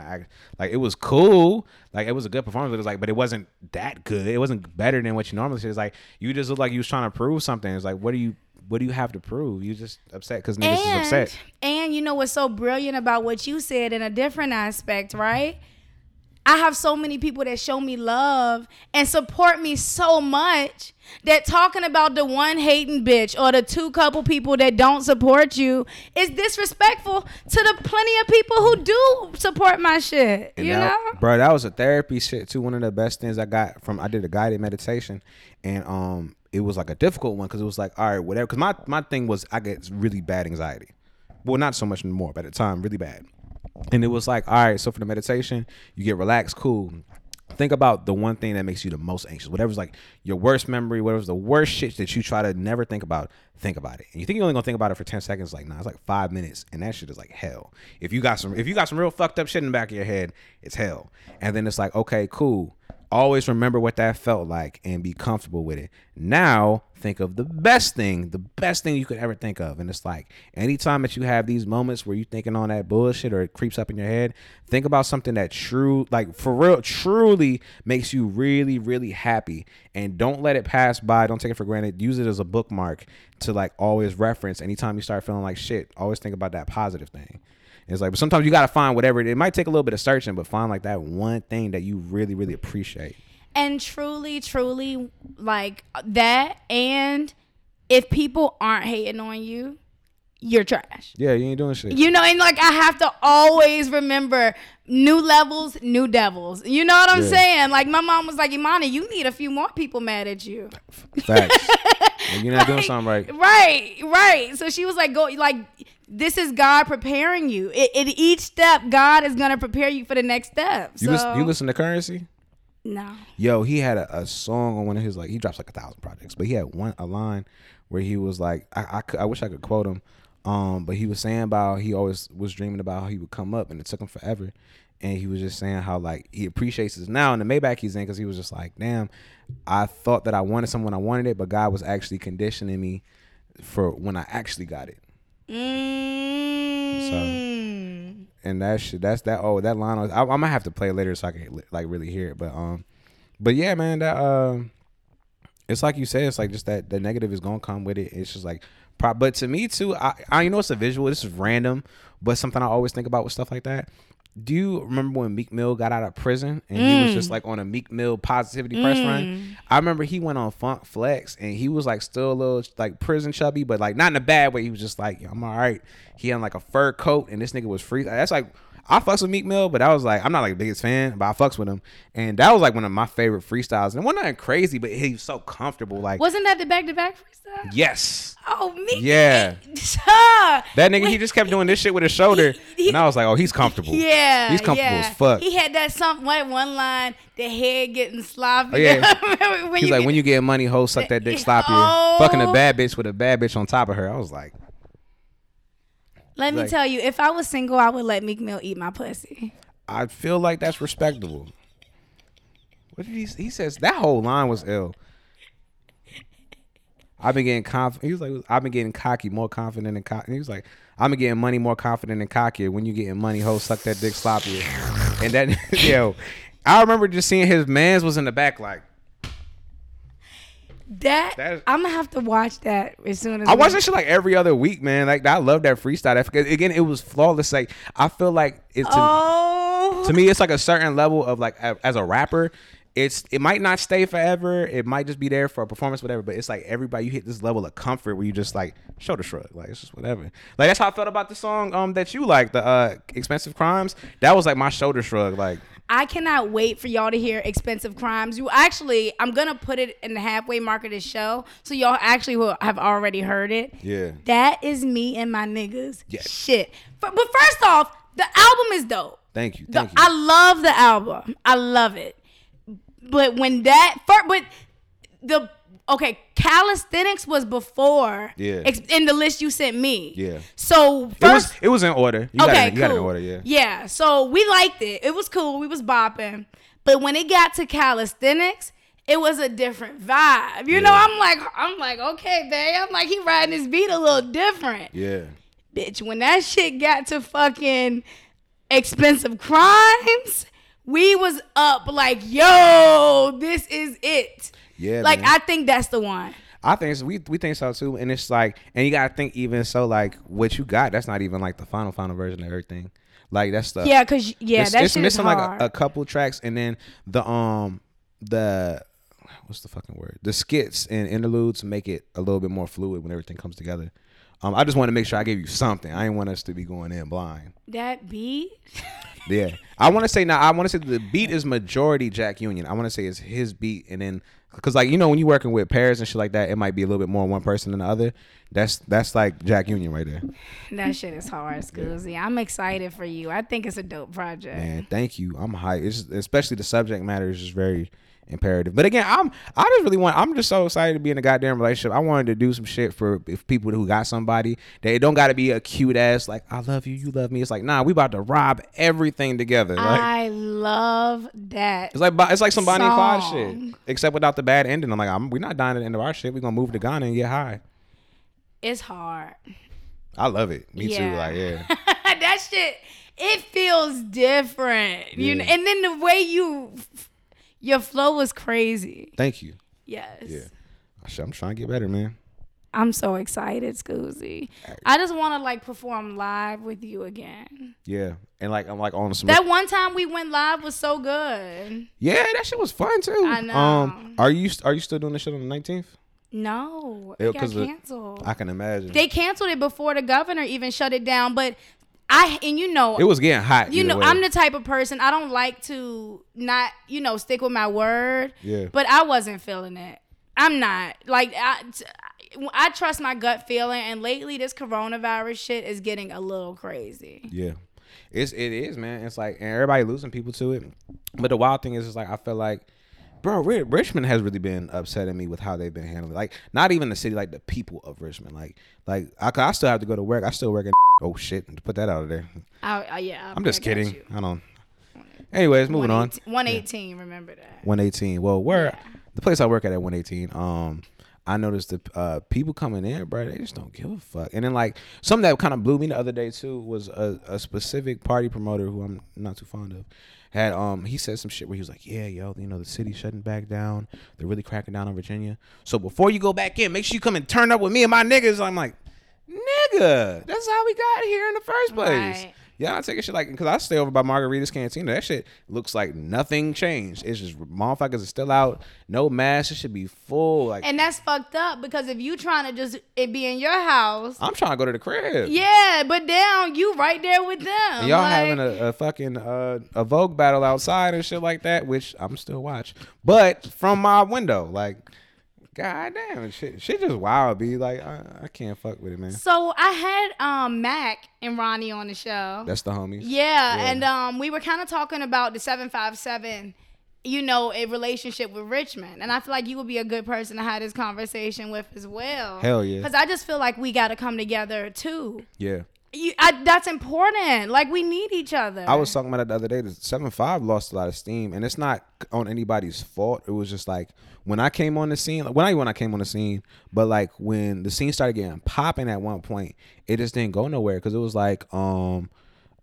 like it was cool, like it was a good performance. It was like, but it wasn't that good. It wasn't better than what you normally see. It's like you just look like you was trying to prove something. It's like, what do you, what do you have to prove? You just upset because niggas is and, upset. and you know what's so brilliant about what you said in a different aspect, right? I have so many people that show me love and support me so much that talking about the one hating bitch or the two couple people that don't support you is disrespectful to the plenty of people who do support my shit. And you that- know? bro, that was a therapy shit too. One of the best things I got from I did a guided meditation, and um, it was like a difficult one because it was like, all right, whatever. Because my my thing was I get really bad anxiety. Well, not so much anymore, but at the time, really bad. And it was like, all right, so for the meditation, you get relaxed, cool. Think about the one thing that makes you the most anxious. Whatever's like your worst memory, whatever's the worst shit that you try to never think about, think about it. And you think you're only gonna think about it for 10 seconds, like, nah, it's like five minutes, and that shit is like hell. If you got some if you got some real fucked up shit in the back of your head, it's hell. And then it's like, okay, cool. Always remember what that felt like and be comfortable with it. Now think of the best thing, the best thing you could ever think of. And it's like anytime that you have these moments where you're thinking on that bullshit or it creeps up in your head, think about something that true, like for real, truly makes you really, really happy. And don't let it pass by. Don't take it for granted. Use it as a bookmark to like always reference anytime you start feeling like shit. Always think about that positive thing. It's like, but sometimes you gotta find whatever it, it might take a little bit of searching, but find like that one thing that you really, really appreciate. and truly, truly like that. And if people aren't hating on you, you're trash. Yeah, you ain't doing shit. You know, and like I have to always remember new levels, new devils. You know what I'm Yeah. saying? Like my mom was like, Imani, you need a few more people mad at you. Facts. You're not doing something right. Right, right. So she was like, go like this is God preparing you. It, it each step, God is gonna prepare you for the next step. You listen, you listen to Curren$y? no. Yo, he had a, a song on one of his like he drops like a thousand projects, but he had one a line where he was like, I I, I wish I could quote him, um, but he was saying about he always was dreaming about how he would come up, and it took him forever, and he was just saying how like he appreciates this now in the Maybach he's in because he was just like, damn, I thought that I wanted someone I wanted it, but God was actually conditioning me for when I actually got it. Mm. and that shit that's that oh that line was, I, I'm gonna have to play it later so I can like really hear it but um but yeah man that um it's like you said it's like just that the negative is gonna come with it it's just like but to me too I, I you know it's a visual this is random but something I always think about with stuff like that do you remember when Meek Mill got out of prison and he was just mm. like on a Meek Mill positivity press run? Mm. I remember he went on Funk Flex and he was like still a little like prison chubby, but like not in a bad way. He was just like, I'm all right. He had like a fur coat and this nigga was free. That's like I fucks with Meek Mill, but I was like, I'm not like the biggest fan, but I fucks with him. And that was like one of my favorite freestyles. And it wasn't nothing crazy, but he was so comfortable. Like, Wasn't that the back to back freestyle? yes. Oh me. Yeah. That nigga, he just kept doing this shit with his shoulder. He- he- and I was like, oh, he's comfortable. Yeah, He's comfortable yeah. as fuck. He had that some one one line, the head getting sloppy. Oh, yeah. When He's like, get- when you get money, hoe, suck that dick, sloppy. Oh. Fucking a oh. bad bitch with a bad bitch on top of her. I was like, Let me like- tell you, if I was single, I would let Meek Mill eat my pussy. I feel like that's respectable. What did he? He says that whole line was ill. I've been getting confident. He was like, I've been getting cocky, more confident and cocky. He was like, I've been getting money more confident and cockier. When you getting money, ho, suck that dick sloppier. and that, yo, I remember just seeing his man's was in the back like. That, That is- I'm gonna have to watch that as soon as I we- watch that shit like every other week, man. Like I love that freestyle. That again, it was flawless. Like I feel like it's Oh, to me, it's like a certain level of like as a rapper. It's it might not stay forever. It might just be there for a performance, whatever. But it's like everybody you hit this level of comfort where you just like shoulder shrug, like it's just whatever. Like that's how I felt about the song um that you like the uh expensive crimes. That was like my shoulder shrug. Like I cannot wait for y'all to hear "Expensive Crimes." You actually, I'm gonna put it in the halfway mark of the show, so y'all actually will have already heard it. Yeah. that is me and my niggas. Yeah. Shit. But, but first off, the album is dope. thank you, The- thank you. I love the album. I love it. But when that, but the okay, calisthenics was before. Yeah. ex- In the list you sent me. Yeah. So it first, was it was in order. You got okay, it, cool. got it in order, yeah. Yeah. So we liked it. It was cool. We was bopping. But when it got to calisthenics, it was a different vibe. You know, I'm like, I'm like, okay, babe. I'm like, he riding his beat a little different. Yeah. Bitch, when that shit got to fucking expensive crimes, we was up like, yo, this is it. Yeah, Like, man. I think that's the one. I think so. we we think so too, and it's like, and you gotta think even so, like what you got. That's not even like the final final version of everything. Like that's the Yeah, cause yeah, it's, that it's missing like a, a couple tracks, and then the um the what's the fucking word? The skits and interludes make it a little bit more fluid when everything comes together. Um, I just want to make sure I gave you something. I didn't want us to be going in blind. that beat. Yeah, I want to say now. I want to say the beat is majority Jack Union. I want to say it's his beat, and then because like you know when you're working with pairs and shit like that, it might be a little bit more one person than the other. That's that's like Jack Union right there. That shit is hard, Skuzii. I'm excited for you. I think it's a dope project. Man, thank you. I'm hyped. It's especially the subject matter is just very imperative. But again, I'm I just really want. I'm just so excited to be in a goddamn relationship. I wanted to do some shit for if people who got somebody. They don't got to be a cute ass like I love you, you love me. It's like nah, we about to rob everything together. Like I love that. it's like it's like some Bonnie and Clyde shit, except without the bad ending. I'm like I'm, we're not dying at the end of our shit. We're gonna move to Ghana and get high. It's hard. I love it. Me too. Like yeah. that shit, it feels different. You know, and then the way you, your flow was crazy. Thank you. Yes. Yeah. I'm trying to get better, man. I'm so excited, Skuzii. I just want to like perform live with you again. Yeah, and like I'm like on some. That one time we went live was so good. Yeah, that shit was fun too. I know. Um, are you are you still doing this shit on the nineteenth? No, Yeah, it got the- canceled. I can imagine. they canceled it before the governor even shut it down. But I and you know it was getting hot. you know way. I'm the type of person I don't like to not you know stick with my word. Yeah. But I wasn't feeling it. I'm not like I. I trust my gut feeling, and lately this coronavirus shit is getting a little crazy. Yeah, it's it is man. It's like and everybody losing people to it. But the wild thing is, is like I feel like, bro, Richmond has really been upsetting me with how they've been handling. it. Like not even the city, like the people of Richmond. Like like I, I still have to go to work. I still work at. Oh shit! Put that out of there. I, I, yeah, I'm just kidding. I don't. Anyways, moving on. 118, remember that. 118. Well, where the place I work at at 118, um, I noticed the uh, people coming in, bro. They just don't give a fuck. And then like something that kind of blew me the other day too was a, a specific party promoter who I'm not too fond of. Had um he said some shit where he was like, yeah, yo, you know the city's shutting back down. They're really cracking down on Virginia. So before you go back in, make sure you come and turn up with me and my niggas. I'm like, nigga, that's how we got here in the first place. Right. Yeah, I take a shit like because I stay over by Margarita's Cantina. That shit looks like nothing changed. It's just motherfuckers are still out, no mask. It should be full. Like And that's fucked up because if you trying to just it be in your house, I'm trying to go to the crib. yeah, but down you right there with them. And y'all like- having a, a fucking uh, a Vogue battle outside and shit like that, which I'm still watch. But from my window, like, god damn, shit, shit just wild. Be like, I, I can't fuck with it, man. So I had um Mac and Ronnie on the show. That's the homies. yeah, Yeah. and um we were kind of talking about the 757 you know, a relationship with Richmond. And I feel like you would be a good person to have this conversation with as well. Hell yeah. Because I just feel like we got to come together too. Yeah. You, I, that's important. Like we need each other. I was talking about it the other day. The seven five lost a lot of steam, and it's not on anybody's fault. It was just like when I came on the scene. Like, not even when I came on the scene, but like when the scene started getting popping at one point, it just didn't go nowhere because it was like um,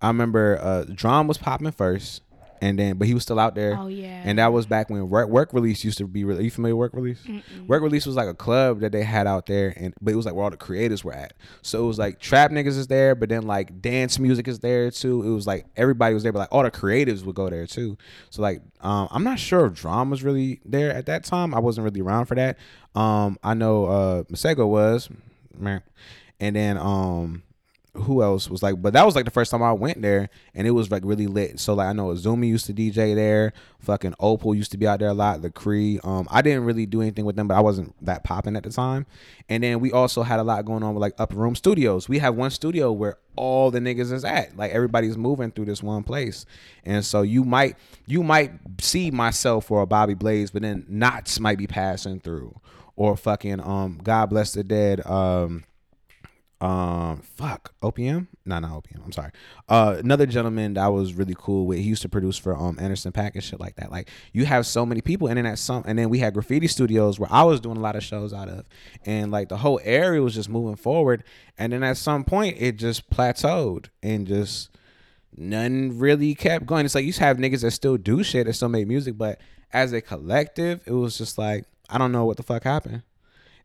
I remember uh, drum was popping first, and then but he was still out there. Oh, yeah. and that was back when work, work release used to be. Re- Are you familiar with work release? Work release was like a club that they had out there, and but it was like where all the creators were at. So it was like trap niggas is there, but then like dance music is there too. It was like everybody was there, but like all the creatives would go there too. So like um, I'm not sure if drama was really there at that time. I wasn't really around for that. Um, I know uh, Masego was, man, and then um who else was like but that was like the first time I went there and it was like really lit. So like I know Azumi used to DJ there, fucking Opal used to be out there a lot, the Cree. Um I didn't really do anything with them, but I wasn't that popping at the time. And then we also had a lot going on with like Upper Room Studios. We have one studio where all the niggas is at. Like everybody's moving through this one place. And so you might you might see myself or a Bobby Blaze, but then knots might be passing through. Or fucking um God bless the dead um um fuck OPM no not OPM I'm sorry. Uh another gentleman that I was really cool with he used to produce for um Anderson .Paak and shit like that. Like you have so many people and then at some and then we had graffiti studios where I was doing a lot of shows out of. And like the whole area was just moving forward. And then at some point it just plateaued and just none really kept going. It's like you have niggas that still do shit that still make music but as a collective it was just like I don't know what the fuck happened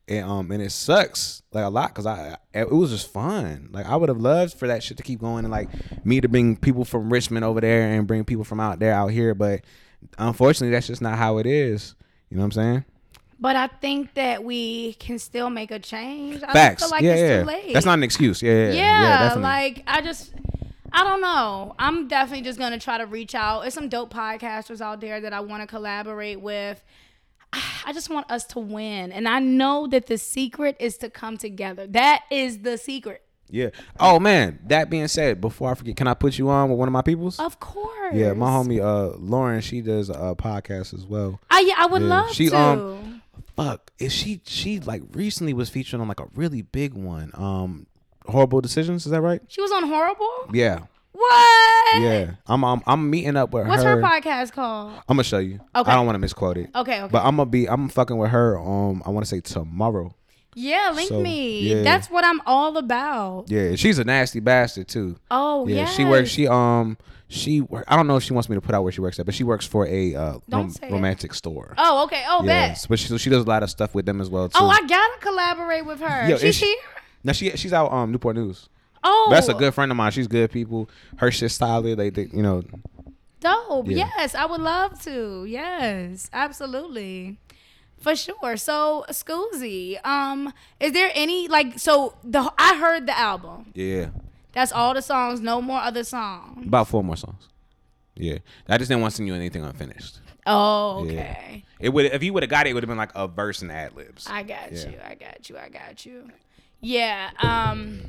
and um and it sucks like a lot because I it was just fun. Like I would have loved for that shit to keep going and like me to bring people from Richmond over there and bring people from out there out here, but unfortunately that's just not how it is. You know what I'm saying? but I think that we can still make a change. I Facts. feel like yeah, it's yeah. too late. That's not an excuse. Yeah, yeah, yeah, yeah. like I just I don't know. I'm definitely just gonna try to reach out. There's some dope podcasters out there that I want to collaborate with. I just want us to win, and I know that the secret is to come together. That is the secret, yeah. Oh man. That being said, before I forget, can I put you on with one of my peoples? of course. Yeah, my homie uh Lauren, she does a podcast as well. I yeah, I would Yeah, love she, to. um, Fuck, is she she like recently was featured on like a really big one. Um, horrible decisions. Is that right? she was on Horrible. Yeah, What? yeah. I'm I'm, I'm meeting up with her. What's her. her podcast called? I'm gonna show you. Okay. I don't want to misquote it. Okay, okay. But I'm gonna be I'm fucking with her. Um, I want to say tomorrow. yeah, link so, me. yeah. That's what I'm all about. Yeah, she's a nasty bastard too. Oh yeah, yeah. she works. She um she I don't know if she wants me to put out where she works at, but she works for a uh, Don't rom- say it. romantic store. Oh okay. Oh bet. but she, so she does a lot of stuff with them as well too. Oh, I gotta collaborate with her. Yo, She's she- here. now she she's out um Newport News. Oh, that's a good friend of mine. She's good people. Her shit's solid. They, they you know Dope. Yeah. Yes, I would love to. Yes, absolutely. For sure. So, Skuzii, um, is there any like so the I heard the album. yeah That's all the songs, no more other songs. about four more songs. Yeah, I just didn't want to send you anything unfinished. Oh, Yeah. okay. It would if you would have got it, it would have been like a verse and ad libs. I got Yeah. you. I got you. I got you. Yeah. Um,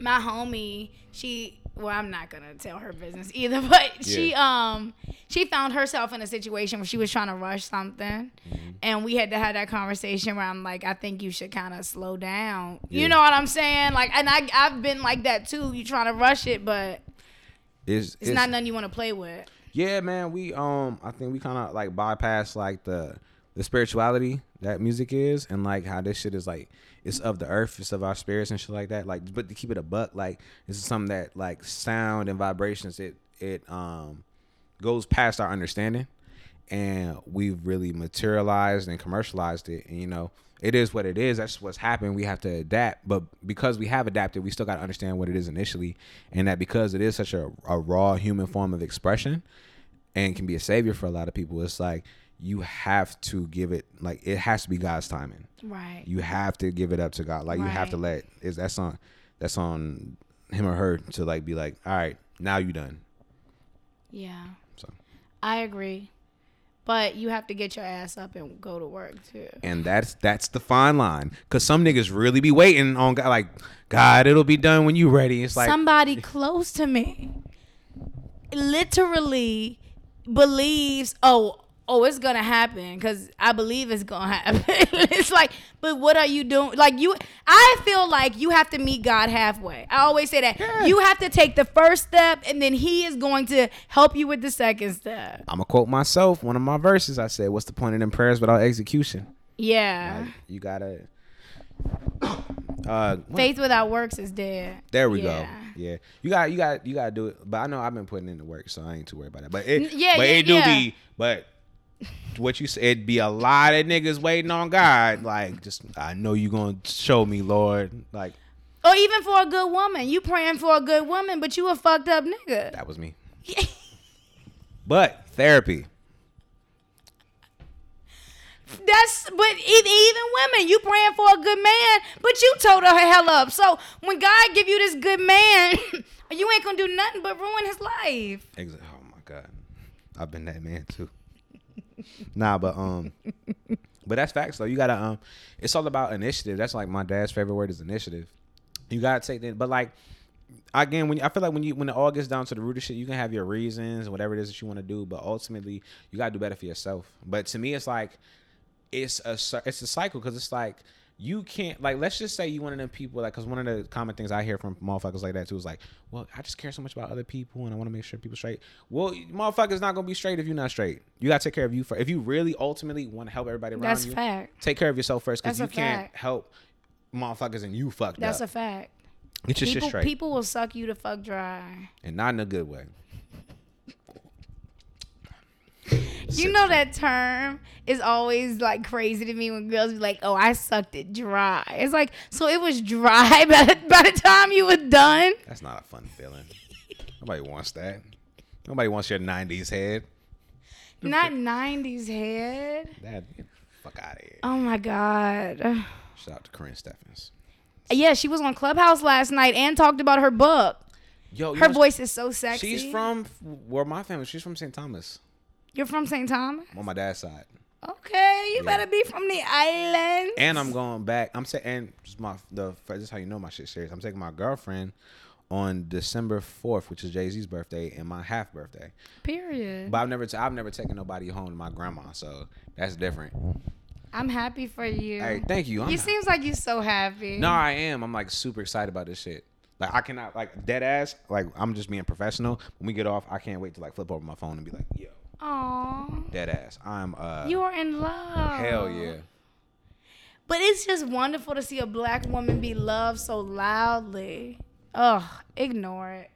my homie, she. Well, I'm not gonna tell her business either, but she um she found herself in a situation where she was trying to rush something, Mm-hmm. and we had to have that conversation where I'm like, I think you should kind of slow down. You know what I'm saying? Like, and I I've been like that too. You trying to rush it, but It's, it's, not nothing you want to play with. Yeah, man. We um, I think we kind of like bypass like the the spirituality that music is, and like how this shit is like it's of the earth, it's of our spirits and shit like that. Like, but to keep it a buck, like this is something that like sound and vibrations. It it um goes past our understanding, and we've really materialized and commercialized it. And you know, it is what it is. That's what's happened. We have to adapt, but because we have adapted, we still got to understand what it is initially, and that because it is such a, a raw human form of expression, and can be a savior for a lot of people. It's like you have to give it like it has to be God's timing. Right. You have to give it up to God. Like you have to let is that's on that's on him or her to like be like, all right, now you done. Yeah. So I agree. But you have to get your ass up and go to work too. and that's that's the fine line because some niggas really be waiting on God. Like God, it'll be done when you ready. It's like Somebody close to me literally believes, oh, oh, it's gonna happen because I believe it's gonna happen. it's like, but what are you doing? Like you, I feel like you have to meet God halfway. I always say that you have to take the first step, and then He is going to help you with the second step. I'm gonna quote myself. One of my verses. I said, "What's the point of them prayers without execution?" Yeah, Like, you gotta. Uh, faith without works is dead. There we Yeah. go. Yeah, you got you got you got to do it. But I know I've been putting in the work, so I ain't too worried about that. But it, yeah, but yeah, it do yeah. be. But what you said, it'd be a lot of niggas waiting on God. Like, just I know you gonna show me, Lord. Like Or even for a good woman, you praying for a good woman, but you a fucked up nigga. that was me. but therapy. That's but even, even women, you praying for a good man, but you told her hell up. So when God give you this good man, you ain't gonna do nothing but ruin his life. Exa- Oh my god, I've been that man too. Nah, but um, but that's facts though. You gotta um, it's all about initiative. That's like my dad's favorite word is initiative. You gotta take that, but like again, when I feel like when you when it all gets down to the root of shit, you can have your reasons whatever it is that you want to do, but ultimately you gotta do better for yourself. But to me, it's like it's a it's a cycle because it's like you can't like let's just say you one of them people like because one of the common things I hear from motherfuckers like that too is like, well, I just care so much about other people and I want to make sure people straight. Well, motherfuckers not gonna be straight if you're not straight. You gotta take care of you first. If you really ultimately want to help everybody around That's you, fact. take care of yourself first because you can't fact. help motherfuckers and you fucked That's a fact. Get your shit straight people will suck you to fuck dry. and not in a good way. You know that term is always like crazy to me when girls be like, "Oh, I sucked it dry." It's like, so it was dry by the, by the time you were done. That's not a fun feeling. Nobody wants that. Nobody wants your '90s head. Not '90s head. That fuck out of here. Oh my god. Shout out to Corinne Steffens. Yeah, she was on Clubhouse last night and talked about her book. Yo, Her voice is so sexy. She's from where my family. She's from St. Thomas You're from St. Thomas. on my dad's side. Okay, you better be from the island. And I'm going back. I'm saying, and just my the this is how you know my shit serious. I'm taking my girlfriend on December 4th, which is Jay Z's birthday and my half birthday. Period. But I've never t- I've never taken nobody home to my grandma, so that's different. I'm happy for you. Hey, thank you. I'm You seems like you're so happy. No, I am. I'm like super excited about this shit. Like I cannot like dead ass. Like I'm just being professional. When we get off, I can't wait to like flip over my phone and be like, yo, Aw. dead ass. I'm uh You are in love. hell yeah. But it's just wonderful to see a black woman be loved so loudly. Ugh, ignore it.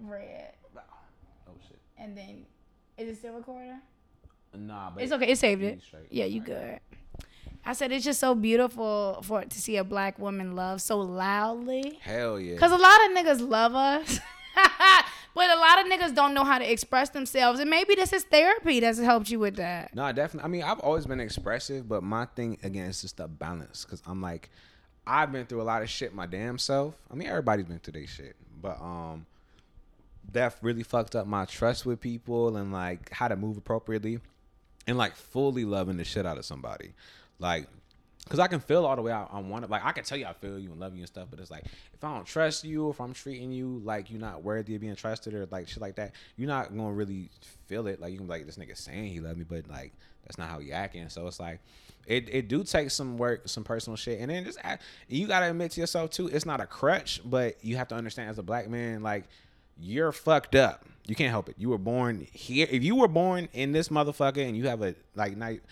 Red. Oh shit. And then, is it still recording? Nah, but It's okay. It saved it. Yeah, you good. I said it's just so beautiful for to see a black woman love so loudly. Hell yeah. Cause a lot of niggas love us, but a lot of niggas don't know how to express themselves, and maybe this is therapy that's helped you with that. No, definitely. I mean, I've always been expressive, but my thing again is just the balance. Cause I'm like, I've been through a lot of shit my damn self. I mean, everybody's been through their shit, but um, that really fucked up my trust with people and like how to move appropriately, and like fully loving the shit out of somebody, like. Cause I can feel all the way I, I want it. Like I can tell you I feel you and love you and stuff, but it's like if I don't trust you, if I'm treating you like you're not worthy of being trusted or like shit like that, you're not gonna really feel it. Like you can be like this nigga saying he love me, but like that's not how he acting. So it's like it, it do take some work, some personal shit, and then just act, you gotta admit to yourself too. It's not a crutch, but you have to understand as a black man, like you're fucked up. You can't help it. You were born here. If you were born in this motherfucker and you have a like night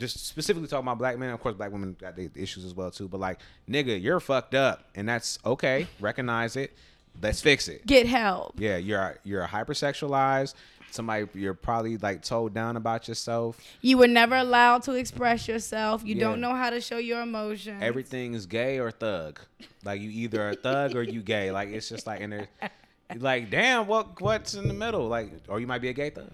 just specifically talking about black men. Of course, black women got their issues as well too. But like, nigga, you're fucked up, and that's okay. Recognize it. Let's fix it. Get help. Yeah, you're you're hypersexualized. Somebody you're probably like told down about yourself. You were never allowed to express yourself. You Yeah. don't know how to show your emotions. Everything is gay or thug. Like you either a thug or you gay. Like it's just like and there's like damn what what's in the middle like or you might be a gay thug.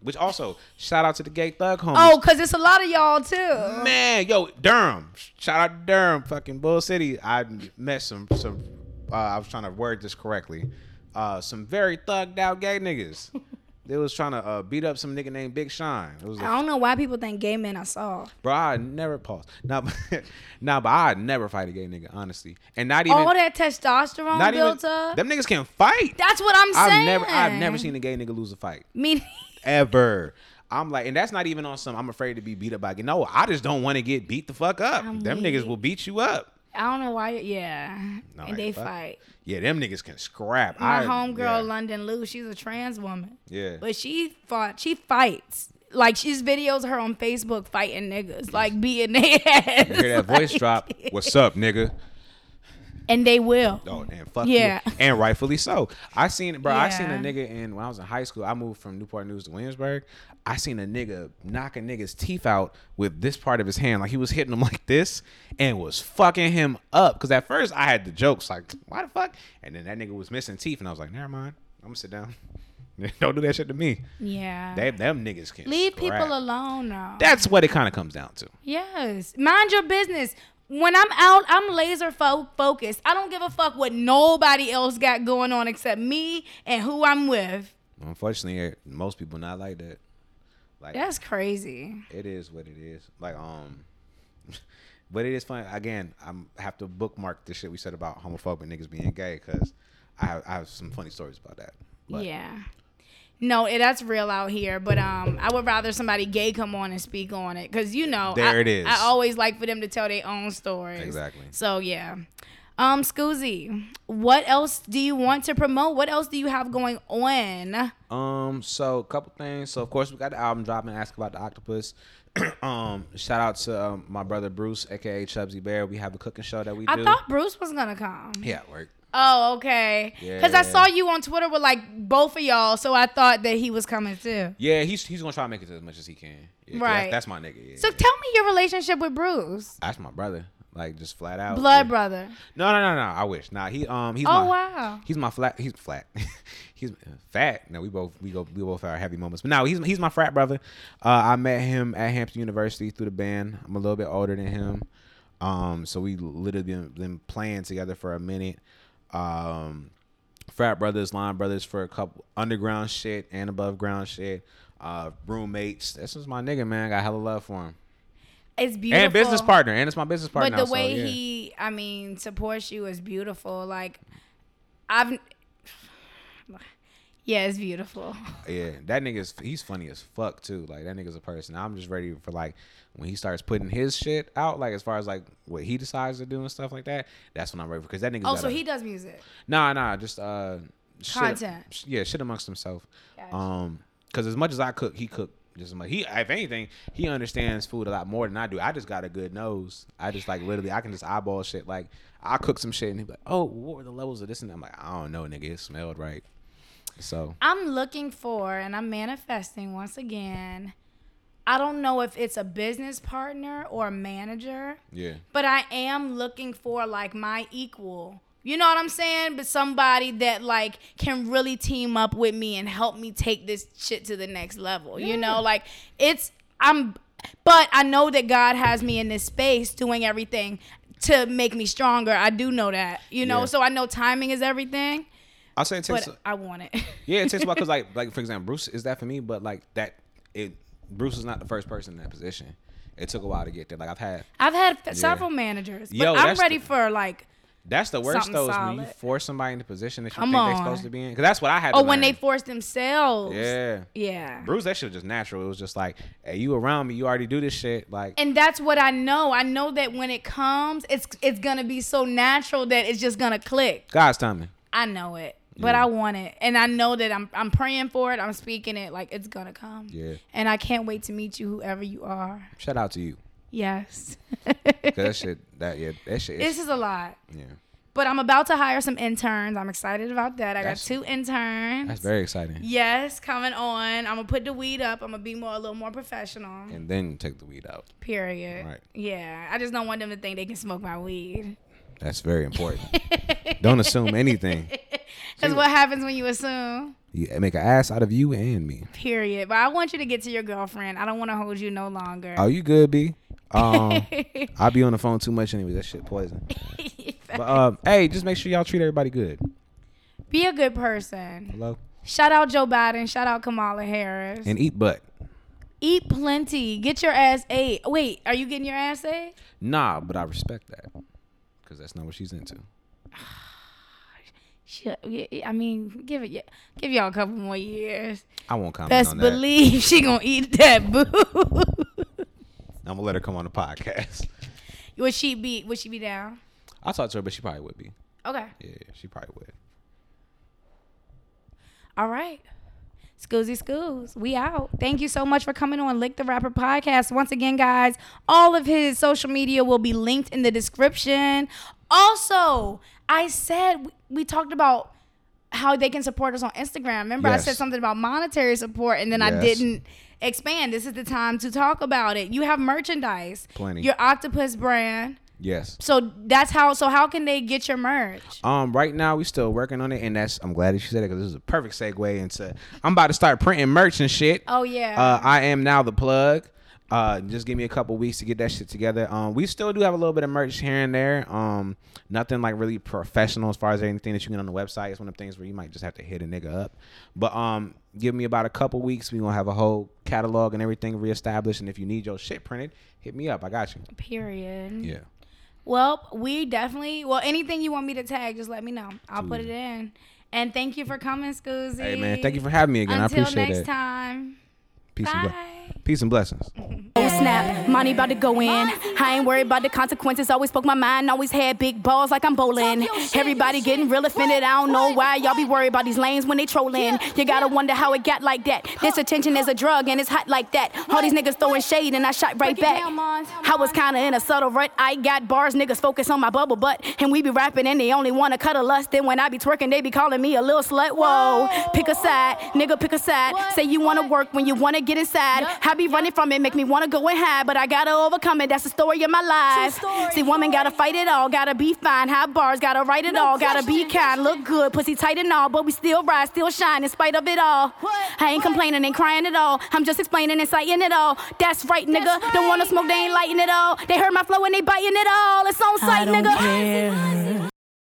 Which also shout out to the gay thug homies. Oh, cause it's a lot of y'all too. Man, yo, Durham. Shout out to Durham, fucking Bull City. I met some some. Uh, I was trying to word this correctly. Uh, some very thugged out gay niggas. they was trying to uh, beat up some nigga named Big Shine. It was, I a, don't know why people think gay men are soft. bro. I never pause. Now, now, but I never fight a gay nigga, honestly, and not even All that testosterone not even built up. them niggas can fight. That's what I'm saying. I've never, I've never seen a gay nigga lose a fight Me. Ever. I'm like, and that's not even on some. I'm afraid to be beat up by. Get no, I just don't want to get beat the fuck up. I'm them niggas will beat you up. I don't know why. Yeah, No, and they fuck. fight. Yeah, them niggas can scrap. My I, homegirl yeah. London Lou, she's a trans woman, Yeah. but she fought. She fights. Like she's videos her on Facebook fighting niggas, like beating their ass. You hear that voice drop? What's up, nigga? And they will. Oh, and fuck Yeah. you. And rightfully so. I seen, bro. I seen a nigga in when I was in high school. I moved from Newport News to Williamsburg. I seen a nigga knock a nigga's teeth out with this part of his hand, like he was hitting him like this, and was fucking him up. Cause at first I had the jokes like, why the fuck? And then that nigga was missing teeth, and I was like, never mind. I'm gonna sit down. Don't do that shit to me. Yeah. They, them niggas can Leave scrap. people alone now. That's what it kind of comes down to. Yes. Mind your business. When I'm out, I'm laser fo- focused. I don't give a fuck what nobody else got going on except me and who I'm with. Unfortunately, eh, most people not like that. Like That's crazy. it is what it is. Like um, but it is fun. Again, I'm I have to bookmark the shit we said about homophobic niggas being gay because I have, I have some funny stories about that. But yeah. No, it, that's real out here. But um, I would rather somebody gay come on and speak on it because you know, There I, it is. I always like for them to tell their own stories. Exactly. So yeah. Um, Skuzii, what else do you want to promote? What else do you have going on? Um, so a couple things. So of course we got the album dropping. Ask about the octopus. um, shout out to um, my brother Bruce, aka Chubsy Bear. We have a cooking show that we do. I do. thought Bruce was gonna come. yeah, work. Oh, okay. Because I saw you on Twitter with like both of y'all, so I thought that he was coming too. Yeah, he's he's gonna try to make it as much as he can. Yeah, Right. That's, that's my nigga. Yeah, So yeah. tell me your relationship with Bruce, that's my brother. Like just flat out. blood Yeah. brother. No, no, no, no. I wish. Nah, he um he's Oh my wow. he's my flat he's flat. he's fat. No, we both we go we both have our heavy moments. But now he's he's my frat brother. Uh, I met him at Hampton University through the band. I'm a little bit older than him. Um, so we literally been, been playing together for a minute. Um, frat brothers, line brothers for a couple underground shit and above ground shit. Uh, roommates. This is my nigga, man. I got hella love for him. It's beautiful. And business partner, and it's my business partner. But the now, so, way yeah. he, I mean, supports you is beautiful. Like, I've, yeah, it's beautiful. Yeah, that nigga's he's funny as fuck too. Like that nigga's a person. I'm just ready for like when he starts putting his shit out, like as far as like what he decides to do and stuff like that. That's when I'm ready for because that nigga. Oh, so he does music. Nah, nah, just uh, Content. sh- yeah, shit amongst himself. Gotcha. Um, because as much as I cook, he cook just as much. He, if anything, he understands food a lot more than I do. I just got a good nose. I just like literally, I can just eyeball shit. Like I cook some shit and he be like, "Oh, what were the levels of this?" And I'm like, "I don't know, nigga. It smelled right." So I'm looking for, and I'm manifesting once again. I don't know if it's a business partner or a manager, yeah. but I am looking for like my equal. You know what I'm saying? But somebody that like can really team up with me and help me take this shit to the next level. You know, like it's I'm but I know that God has me in this space doing everything to make me stronger. I do know that. You know, Yeah. so I know timing is everything, I'll say it takes. but I want it. Yeah, it takes a while because, like, like for example, Bruce is that for me, but like that, it Bruce is not the first person in that position. It took a while to get there. Like I've had. I've had f- several managers, but Yo, I'm ready the- for like That's the worst though, is when you force somebody in the position that you Come think they're supposed to be in. Because that's what I had. oh when they force themselves. Yeah. Yeah. Bruce, that shit was just natural. It was just like, hey, you around me, you already do this shit. Like, and that's what I know. I know that when it comes, it's it's gonna be so natural that it's just gonna click. God's timing. I know it, but Yeah. I want it, and I know that I'm I'm praying for it. I'm speaking it like it's gonna come. Yeah. And I can't wait to meet you, whoever you are. Shout out to you. Yes. that shit, that yeah, that shit. this Is, a lot, yeah, but I'm about to hire some interns. I'm excited about that. I That's- got two interns. that's very exciting. Yes, coming on. I'm gonna put the weed up. I'm gonna be more a little more professional. And then take the weed out. Period. Right. Yeah, I just don't want them to think they can smoke my weed. That's very important. Don't assume anything. That's what happens when you assume. You make an ass out of you and me. Period. But I want you to get to your girlfriend. I don't want to hold you no longer. Oh, you good, B? Um, I be on the phone too much anyway. That shit poison. But um, hey, just make sure y'all treat everybody good. Be a good person. Hello. Shout out Joe Biden. Shout out Kamala Harris. And eat butt. Eat plenty. Get your ass ate. Wait, are you getting your ass ate? Nah, but I respect that because that's not what she's into. Shit, I mean, give it, give y'all a couple more years. I won't comment Best on that. believe she gonna eat that boo. I'm gonna let her come on the podcast. would she be? Would she be down? I talked to her, but she probably would be. Okay. Yeah, she probably would. All right. Skuzii Schools, we out. Thank you so much for coming on Lick the Rapper podcast. Once again, guys, all of his social media will be linked in the description. Also, I said we talked about how they can support us on Instagram. Remember, I said something about monetary support and then I didn't expand. This is the time to talk about it. You have merchandise, Plenty. your octopus brand. Yes. So that's how. So how can they get your merch? Um, right now we're still working on it, and that's I'm glad that you said it because this is a perfect segue into I'm about to start printing merch and shit. Oh yeah. Uh, I am now the plug. Uh, just give me a couple weeks to get that shit together. Um, we still do have a little bit of merch here and there. Um, nothing like really professional as far as anything that you get on the website. It's one of the things where you might just have to hit a nigga up. But um, give me about a couple weeks. We gonna have a whole catalog and everything reestablished. And if you need your shit printed, hit me up. I got you. Period. Yeah. Well, we definitely. Well, anything you want me to tag, just let me know. I'll put it in. And thank you for coming, Skuzii. Hey man, thank you for having me again. Until I appreciate next it. time. Peace and, ble- Bye. Peace and blessings. Oh snap, money about to go in. I ain't worried about the consequences. Always spoke my mind, always had big balls like I'm bowling. Everybody getting real offended. I don't know why y'all be worried about these lanes when they trolling. You gotta wonder how it got like that. This attention is a drug and it's hot like that. All these niggas throwing shade and I shot right back. I was kinda in a subtle rut. I got bars, niggas focus on my bubble butt. And we be rapping and they only wanna cut a lust. Then when I be twerking, they be calling me a little slut. Whoa, pick a side, nigga, pick a side. Say you wanna work when you wanna get inside. I be running from it, make me wanna go and hide, but I gotta overcome it. That's the story of my life. See, woman gotta fight it all, gotta be fine, have bars, gotta write it all, gotta be kind, look good, pussy tight and all, but we still rise, still shine in spite of it all. I ain't complaining, ain't crying at all. I'm just explaining and citing it all. That's right, nigga. Don't wanna smoke, they ain't lighting it all. They heard my flow and they biting it all. It's on sight, nigga. care.